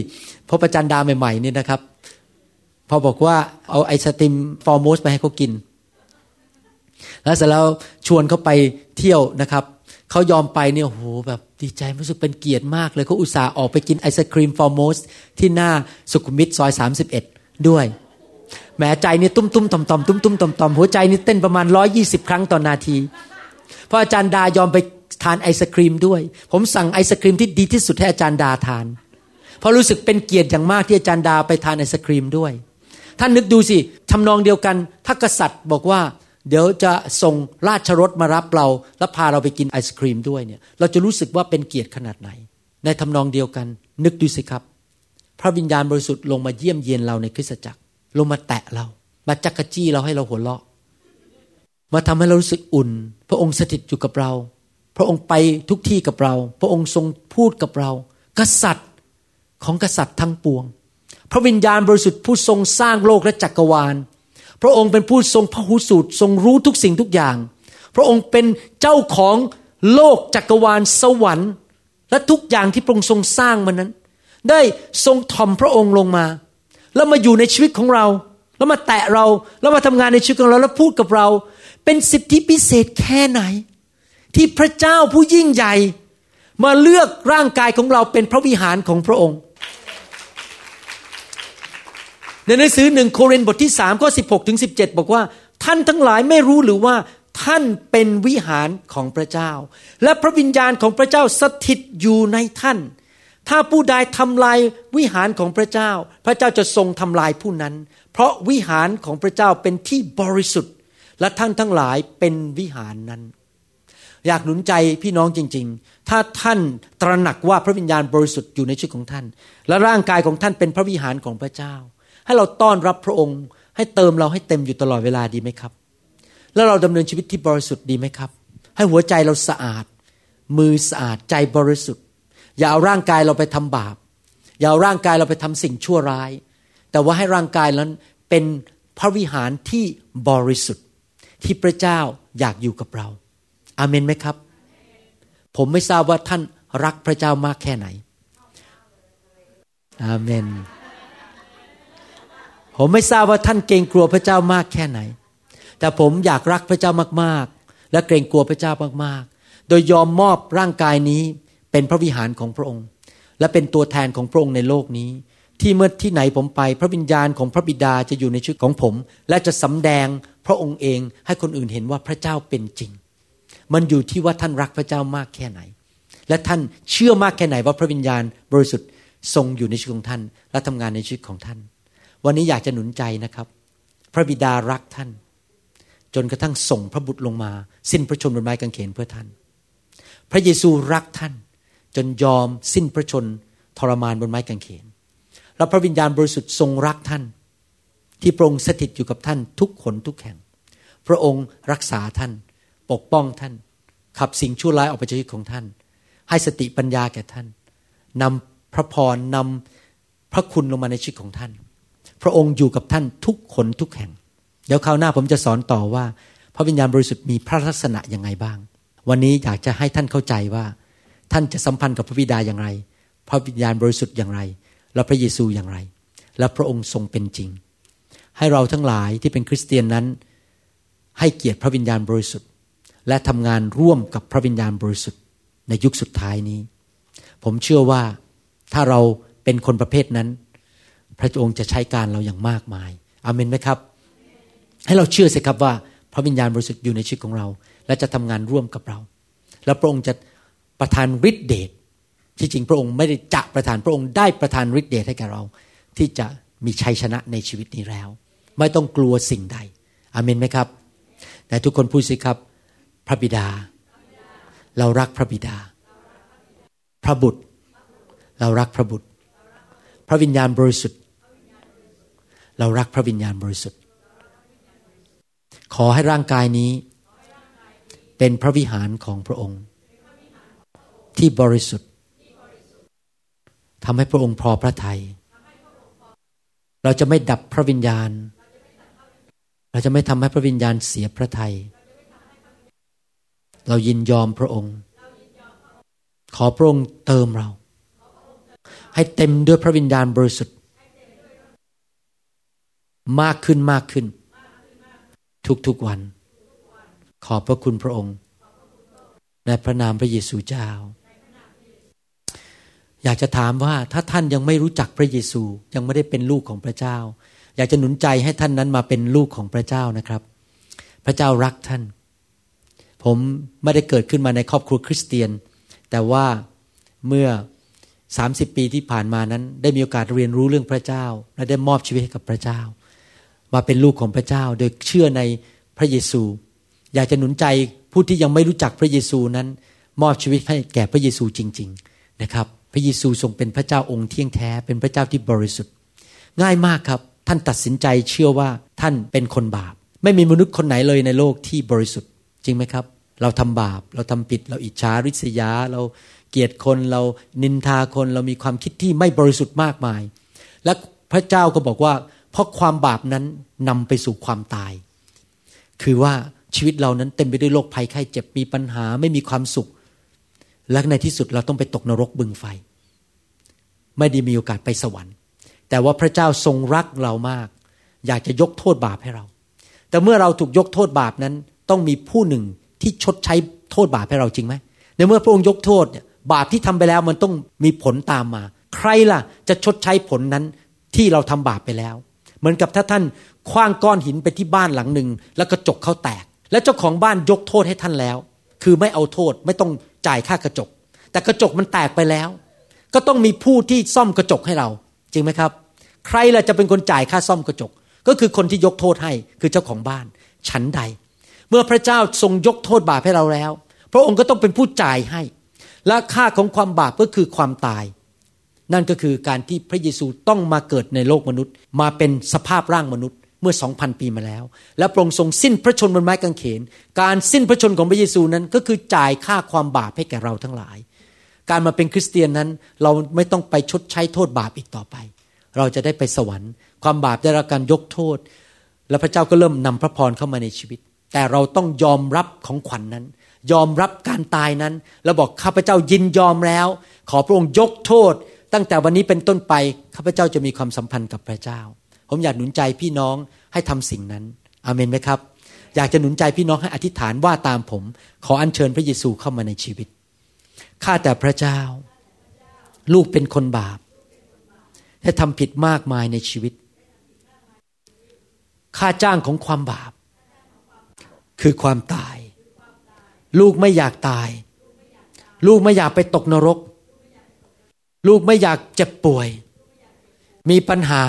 พบอาจารย์ดาใหม่ๆนี่นะครับ พอบอกว่าเอาไอศครีมฟอร์โมสต์ไปให้เขากิน แล้วเสร็จแล้วชวนเขาไปเที่ยวนะครับเขายอมไปเนี่ยโหแบบดีใจรู้สึกเป็นเกียรติมากเลยเขาอุตส่าห์ออกไปกินไอศครีมฟอร์โมสต์ที่หน้าสุขุมวิทซอย 31 ด้วย แหมใจนี่ตุ้มตุ้มต่อมต่อมตุ้มตุ้มต่อมต่อมหัวใจนี่เต้นประมาณร้อยยี่สิบครั้งต่อนาทีพราะอาจารย์ดายอมไปทานไอศครีมด้วย ผมสั่งไอศครีมที่ดีที่สุดให้อาจารย์ดาทาน เพราะรู้สึกเป็นเกียรติอย่างมากที่อาจารย์ดาไปทานไอศครีมด้วย ท่านนึกดูสิทำนองเดียวกัน ถ้ากษัตริย์บอกว่า เดี๋ยวจะส่งราชรถมารับเรา แล้วพาเราไปกินไอศครีมด้วยเนี่ย เราจะรู้สึกว่าเป็นเกียรติขนาดไหน ในทำนองเดียวกัน นึกดูสิครับ พระวิญญาณบริสุทธิ์ลงมาเยี่ยมเยียนเราในคริสตจักร ลงมาแตะเรา มาจักกะจี้เราให้เราหัวเราะ มาทำให้เรารู้สึกอุ่น พระองค์สถิตอยู่กับเรา พระองค์ไปทุกที่กับเรา พระองค์ทรงพูดกับเรา กษัตริย์ของกษัตริย์ทั้งปวง พระวิญญาณบริสุทธิ์ผู้ทรงสร้างโลกและจักรวาล พระองค์เป็นผู้ทรงพระหูสูตรทรงรู้ทุกสิ่งทุกอย่าง พระองค์เป็นเจ้าของโลกจักรวาลสวรรค์ และทุกอย่างที่พระองค์ทรงสร้างมันนั้น ได้ทรงทอมพระองค์ลงมา แล้วมาอยู่ในชีวิตของเรา แล้วมาแตะเรา แล้วมาทำงานในชีวิตของเราแล้วพูดกับเรา เป็นสิทธิพิเศษแค่ไหน ที่พระเจ้าผู้ยิ่งใหญ่ มาเลือกร่างกายของเราเป็นพระวิหารของพระองค์ ในหนังสือหนึ่งโครินธ์บทที่สามข้อสิบหกถึงสิบเจ็ดบอกว่า ท่านทั้งหลายไม่รู้หรือว่าท่านเป็นวิหารของพระเจ้า และพระวิญญาณของพระเจ้าสถิตอยู่ในท่าน ถ้าผู้ใดทำลายวิหารของพระเจ้า พระเจ้าจะทรงทำลายผู้นั้น เพราะวิหารของพระเจ้าเป็นที่บริสุทธิ์ และท่านทั้งหลายเป็นวิหารนั้น อยากหนุนใจพี่น้องจริง ๆ ถ้าท่านตระหนักว่าพระวิญญาณบริสุทธิ์อยู่ในชีวิตของท่าน และร่างกายของท่านเป็นพระวิหารของพระเจ้า ให้เราต้อนรับพระองค์ ให้เติมเราให้เต็มอยู่ตลอดเวลาดีไหมครับ แล้วเราดำเนินชีวิตที่บริสุทธิ์ดีไหมครับ ให้หัวใจเราสะอาด มือสะอาดใจบริสุทธิ์ อย่าเอาร่างกายเราไปทำบาป อย่าเอาร่างกายเราไปทำสิ่งชั่วร้าย แต่ว่าให้ร่างกายนั้นเป็นพระวิหารที่บริสุทธิ์ ที่พระเจ้าอยากอยู่กับเรา อาเมนไหมครับ ผมไม่ทราบว่าท่านรักพระเจ้ามากแค่ไหน อาเมน ผมไม่ทราบว่าท่านเกรงกลัวพระเจ้ามากแค่ไหน แต่ผมอยากรักพระเจ้ามากๆ และเกรงกลัวพระเจ้ามากๆ โดยยอมมอบร่างกายนี้ เป็นพระวิหารของพระองค์ และเป็นตัวแทนของพระองค์ในโลกนี้ ที่เมื่อที่ไหนผมไป พระวิญญาณของพระบิดาจะอยู่ในชีวิตของผม และจะสำแดงพระองค์เองให้คนอื่นเห็นว่าพระเจ้าเป็นจริง มันอยู่ที่ว่าท่านรักพระเจ้ามากแค่ไหน และท่านเชื่อมากแค่ไหนว่าพระวิญญาณบริสุทธิ์ทรงอยู่ในชีวิตของท่าน และทำงานในชีวิตของท่าน วันนี้อยากจะหนุนใจนะครับ พระบิดารักท่าน จนกระทั่งส่งพระบุตรลงมา สิ้นพระชนม์บนไม้กางเขนเพื่อท่าน พระเยซูรักท่าน จนยอมสิ้นพระชนทรมานบนไม้กางเขน และพระวิญญาณบริสุทธิ์ทรงรักท่าน ที่พระองค์สถิตอยู่กับท่านทุกคนทุกแห่ง พระองค์รักษาท่าน ปกป้องท่าน ขับสิ่งชั่วร้ายออกไปจากชีวิตของท่าน ให้สติปัญญาแก่ท่านนำพระพรนำพระคุณลงมาในชีวิตของท่าน พระองค์อยู่กับท่านทุกคนทุกแห่ง เดี๋ยวคราวหน้าผมจะสอนต่อว่า พระวิญญาณบริสุทธิ์มีพระลักษณะยังไงบ้าง วันนี้อยากจะให้ท่านเข้าใจว่า ท่านจะสัมพันธ์กับพระบิดาอย่างไร พระวิญญาณบริสุทธิ์อย่างไร และพระเยซูอย่างไร และพระองค์ทรงเป็นจริง ให้เราทั้งหลายที่เป็นคริสเตียนนั้น ให้เกียรติพระวิญญาณบริสุทธิ์ และทำงานร่วมกับพระวิญญาณบริสุทธิ์ในยุคสุดท้ายนี้ ผมเชื่อว่าถ้าเราเป็นคนประเภทนั้น พระองค์จะใช้การเราอย่างมากมายอเมนไหมครับ ให้เราเชื่อสิครับว่าพระวิญญาณบริสุทธิ์อยู่ในชีวิตของเรา และจะทำงานร่วมกับเรา แล้วพระองค์จะ ประทานฤทธิเดชที่จริงพระองค์ไม่ได้จะประทานพระองค์ได้ประทานฤทธิเดชให้แก่เรา ที่จะมีชัยชนะในชีวิตนี้แล้ว ไม่ต้องกลัวสิ่งใดอเมนไหมครับแต่ทุกคนพูดสิครับ พระบิดา เรารักพระบิดา พระบุตร เรารักพระบุตร พระวิญญาณบริสุทธิ์ เรารักพระวิญญาณบริสุทธิ์ ขอให้ร่างกายนี้ เป็นพระวิหารของพระองค์ ที่บริสุทธิ์ทำให้พระองค์พอพระทยัยเราจะไม่ดับพระวิญญาณ เราจะไม่ทำให้พระวิญญาณเสียพระทยัยเรายินยอมพระองค์ ขอพระองค์เติมเรา ให้เต็มด้วยพระวิญญาณบริสุทธิ์ มากขึ้นมากขึ้น ทุกๆวัน ขอบพระคุณพระองค์ ในในพระนามพระเยซูเจ้า อยากจะถามว่าถ้าท่านยังไม่รู้จักพระเยซูยังไม่ได้เป็นลูกของพระเจ้า อยากจะหนุนใจให้ท่านนั้นมาเป็นลูกของพระเจ้านะครับ พระเจ้ารักท่าน ผมไม่ได้เกิดขึ้นมาในครอบครัวคริสเตียน แต่ว่าเมื่อ 30 ปีที่ผ่านมานั้น ได้มีโอกาสเรียนรู้เรื่องพระเจ้า และได้มอบชีวิตให้กับพระเจ้า มาเป็นลูกของพระเจ้า โดยเชื่อในพระเยซู อยากจะหนุนใจผู้ที่ยังไม่รู้จักพระเยซูนั้น มอบชีวิตให้แก่พระเยซูจริง ๆนะครับ พระเยซูทรงเป็นพระเจ้าองค์เที่ยงแท้เป็นพระเจ้าที่บริสุทธิ์ ง่ายมากครับท่านตัดสินใจเชื่อว่าท่านเป็นคนบาป ไม่มีมนุษย์คนไหนเลยในโลกที่บริสุทธิ์ จริงไหมครับ เราทำบาป เราทำผิด เราอิจฉาริษยา เราเกลียดคนเรานินทาคนเรามีความคิดที่ไม่บริสุทธิ์มากมาย และพระเจ้าก็บอกว่า เพราะความบาปนั้นนำไปสู่ความตาย คือว่าชีวิตเรานั้นเต็มไปด้วยโรคภัยไข้เจ็บมีปัญหาไม่มีความสุข และในที่สุดเราต้องไปตกนรกบึงไฟ ไม่ได้มีโอกาสไปสวรรค์ แต่ว่าพระเจ้าทรงรักเรามาก อยากจะยกโทษบาปให้เรา แต่เมื่อเราถูกยกโทษบาปนั้น ต้องมีผู้หนึ่งที่ชดใช้โทษบาปให้เราจริงไหมในเมื่อพระองค์ยกโทษเนี่ยบาปที่ทำไปแล้วมันต้องมีผลตามมา ใครล่ะจะชดใช้ผลนั้นที่เราทำบาปไปแล้ว เหมือนกับถ้าท่านคว้างก้อนหินไปที่บ้านหลังหนึ่งแล้วกระจกเขาแตก และเจ้าของบ้านยกโทษให้ท่านแล้ว คือไม่เอาโทษไม่ต้อง จ่ายค่ากระจก แต่กระจกมันแตกไปแล้ว ก็ต้องมีผู้ที่ซ่อมกระจกให้เรา จริงไหมครับ ใครล่ะจะเป็นคนจ่ายค่าซ่อมกระจก ก็คือคนที่ยกโทษให้คือเจ้าของบ้าน ฉันใด เมื่อพระเจ้าทรงยกโทษบาปให้เราแล้ว พระองค์ก็ต้องเป็นผู้จ่ายให้ และค่าของความบาปก็คือความตาย นั่นก็คือการที่พระเยซูต้องมาเกิดในโลกมนุษย์ มาเป็นสภาพร่างมนุษย์ เมื่อสองพันปีมาแล้ว และพระองค์ทรงสิ้นพระชนบนไม้กางเขน การสิ้นพระชนของพระเยซูนั้นก็คือจ่ายค่าความบาปให้แก่เราทั้งหลาย การมาเป็นคริสเตียนนั้นเราไม่ต้องไปชดใช้โทษบาปอีกต่อไป เราจะได้ไปสวรรค์ ความบาปได้รับการยกโทษ และพระเจ้าก็เริ่มนำพระพรเข้ามาในชีวิต แต่เราต้องยอมรับของขวัญนนั้น ยอมรับการตายนั้น แล้วบอกข้าพเจ้ายินยอมแล้ว ขอพระองค์ยกโทษ ตั้งแต่วันนี้เป็นต้นไปข้าพเจ้าจะมีความสัมพันธ์กับพระเจ้า ผมอยากหนุนใจพี่น้องให้ทำสิ่งนั้นอเมนไหมครับ อยากจะหนุนใจพี่น้องให้อธิษฐานว่าตามผม ขออัญเชิญพระเยซูเข้ามาในชีวิตข้าแต่พระเจ้า ลูกเป็นคนบาปและทำผิดมากมายในชีวิต ค่าจ้างของความบาป คือความตาย ลูกไม่อยากตาย ลูกไม่อยากไปตกนรก ลูกไม่อยากเจ็บป่วย มีปัญหา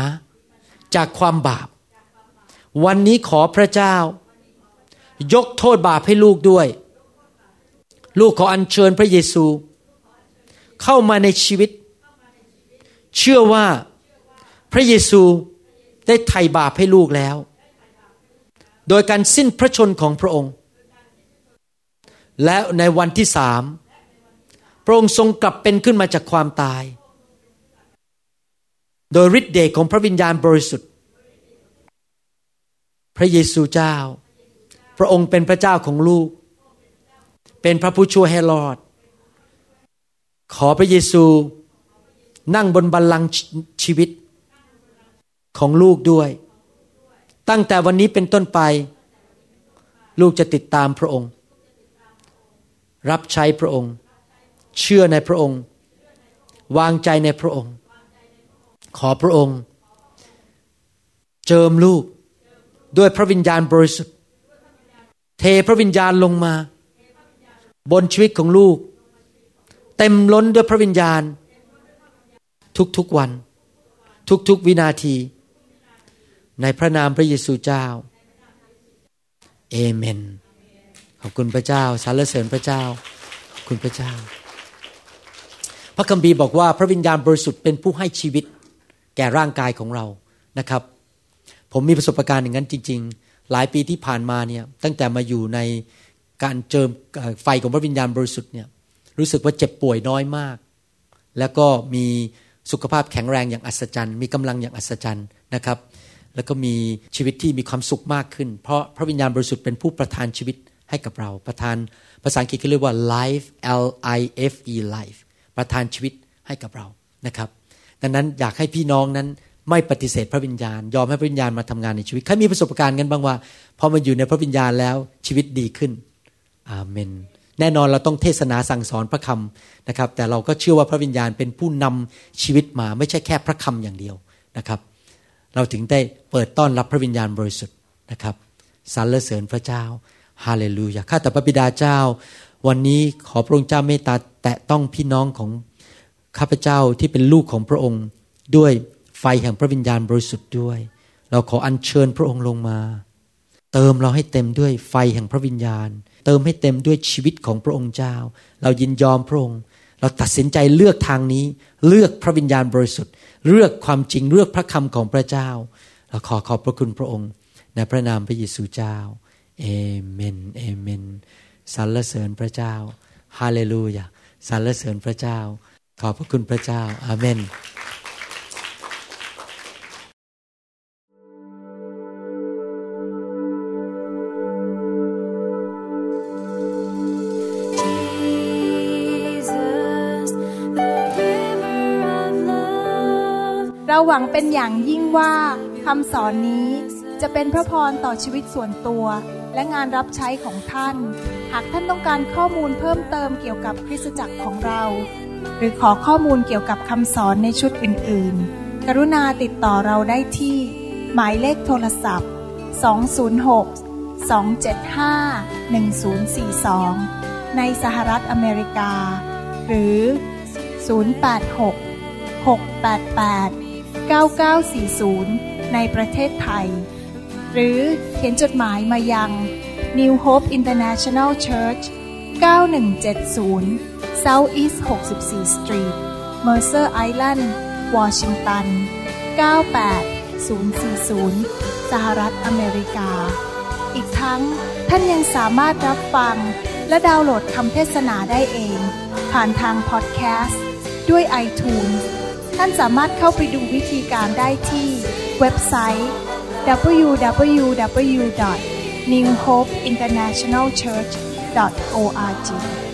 จากความบาป วันนี้ขอพระเจ้า ยกโทษบาปให้ลูกด้วย ลูกขออัญเชิญพระเยซู เข้ามาในชีวิต เชื่อว่าพระเยซูได้ไถ่บาปให้ลูกแล้ว โดยการสิ้นพระชนของพระองค์ และในวันที่สามพระองค์ทรงกลับเป็นขึ้นมาจากความตาย โดยฤทธิเดชของพระวิญญาณบริสุทธิ์ พระเยซูเจ้า พระองค์เป็นพระเจ้าของลูก เป็นพระผู้ช่วยให้รอด ขอพระเยซูนั่งบนบัลลังก์ชีวิตของลูกด้วย ตั้งแต่วันนี้เป็นต้นไป ลูกจะติดตามพระองค์ รับใช้พระองค์ เชื่อในพระองค์ วางใจในพระองค์ ขอพระองค์ เจิมลูกด้วยพระวิญญาณบริสุทธิ์ เทพระวิญญาณลงมา บนชีวิตของลูก เต็มล้นด้วยพระวิญญาณ ทุกๆวัน ทุกๆวินาที ในพระนามพระเยซูเจ้าเอเมนขอบคุณพระเจ้าสรรเสริญพระเจ้า คุณพระเจ้า พระคัมภีร์บอกว่าพระวิญญาณบริสุทธิ์เป็นผู้ให้ชีวิต แก่ร่างกายของเรานะครับ ผมมีประสบการณ์อย่างนั้นจริง ๆ หลายปีที่ผ่านมาเนี่ยตั้งแต่มาอยู่ในการเจิมไฟของพระวิญญาณบริสุทธิ์เนี่ยรู้สึกว่าเจ็บป่วยน้อยมาก แล้วก็มีสุขภาพแข็งแรงอย่างอัศจรรย์ มีกำลังอย่างอัศจรรย์นะครับ แล้วก็มีชีวิตที่มีความสุขมากขึ้น เพราะพระวิญญาณบริสุทธิ์เป็นผู้ประทานชีวิตให้กับเรา ประทานภาษาอังกฤษเขาเรียกว่า life L I F E life ประทานชีวิตให้กับเรานะครับ ดังนั้นอยากให้พี่น้องนั้นไม่ปฏิเสธพระวิญญาณ ยอมให้พระวิญญาณมาทำงานในชีวิตใครมีประสบการณ์กันบ้างว่าพอมาอยู่ในพระวิญญาณแล้วชีวิตดีขึ้น อาเมน แน่นอนเราต้องเทศนาสั่งสอนพระคำนะครับ แต่เราก็เชื่อว่าพระวิญญาณเป็นผู้นำชีวิตมาไม่ใช่แค่พระคำอย่างเดียวนะครับ เราถึงได้เปิดต้อนรับพระวิญญาณบริสุทธิ์นะครับสรรเสริญพระเจ้าฮาเลลูยาข้าแต่พระบิดาเจ้า วันนี้ขอพระองค์เจ้าเมตตาแตะต้องพี่น้องของ ข้าพเจ้าที่เป็นลูกของพระองค์ด้วยไฟแห่งพระวิญญาณบริสุทธิ์ด้วย เราขออัญเชิญพระองค์ลงมา เติมเราให้เต็มด้วยไฟแห่งพระวิญญาณ เติมให้เต็มด้วยชีวิตของพระองค์เจ้า เรายินยอมพระองค์ เราตัดสินใจเลือกทางนี้ เลือกพระวิญญาณบริสุทธิ์ เลือกความจริงเลือกพระคำของพระเจ้า เราขอขอบพระคุณพระองค์ ในพระนามพระเยซูเจ้าเอเมนเอเมนสรรเสริญพระเจ้าฮาเลลูยาสรรเสริญพระเจ้า ขอบพระคุณพระเจ้า อาเมน Jesus, the river of love. เราหวังเป็นอย่างยิ่งว่าคำสอนนี้จะเป็นพระพรต่อชีวิตส่วนตัว และงานรับใช้ของท่าน หากท่านต้องการข้อมูลเพิ่มเติมเกี่ยวกับคริสตจักรของเรา หรือขอข้อมูลเกี่ยวกับคำสอนในชุดอื่น ๆ กรุณาติดต่อเราได้ที่ หมายเลขโทรศัพท์ 206 275 1042 ในสหรัฐอเมริกา หรือ 086 688 9940 ในประเทศไทย หรือเขียนจดหมายมายัง New Hope International Church 9170 South East 64 Street Mercer Island Washington 98040 สหรัฐอเมริกา อีกทั้งท่านยังสามารถรับฟัง และดาวน์โหลดคำเทศนาได้เอง ผ่านทางพอดแคสต์ ด้วย iTunes ท่านสามารถเข้าไปดูวิธีการได้ที่เว็บไซต์ www.newhopeinternationalchurch.org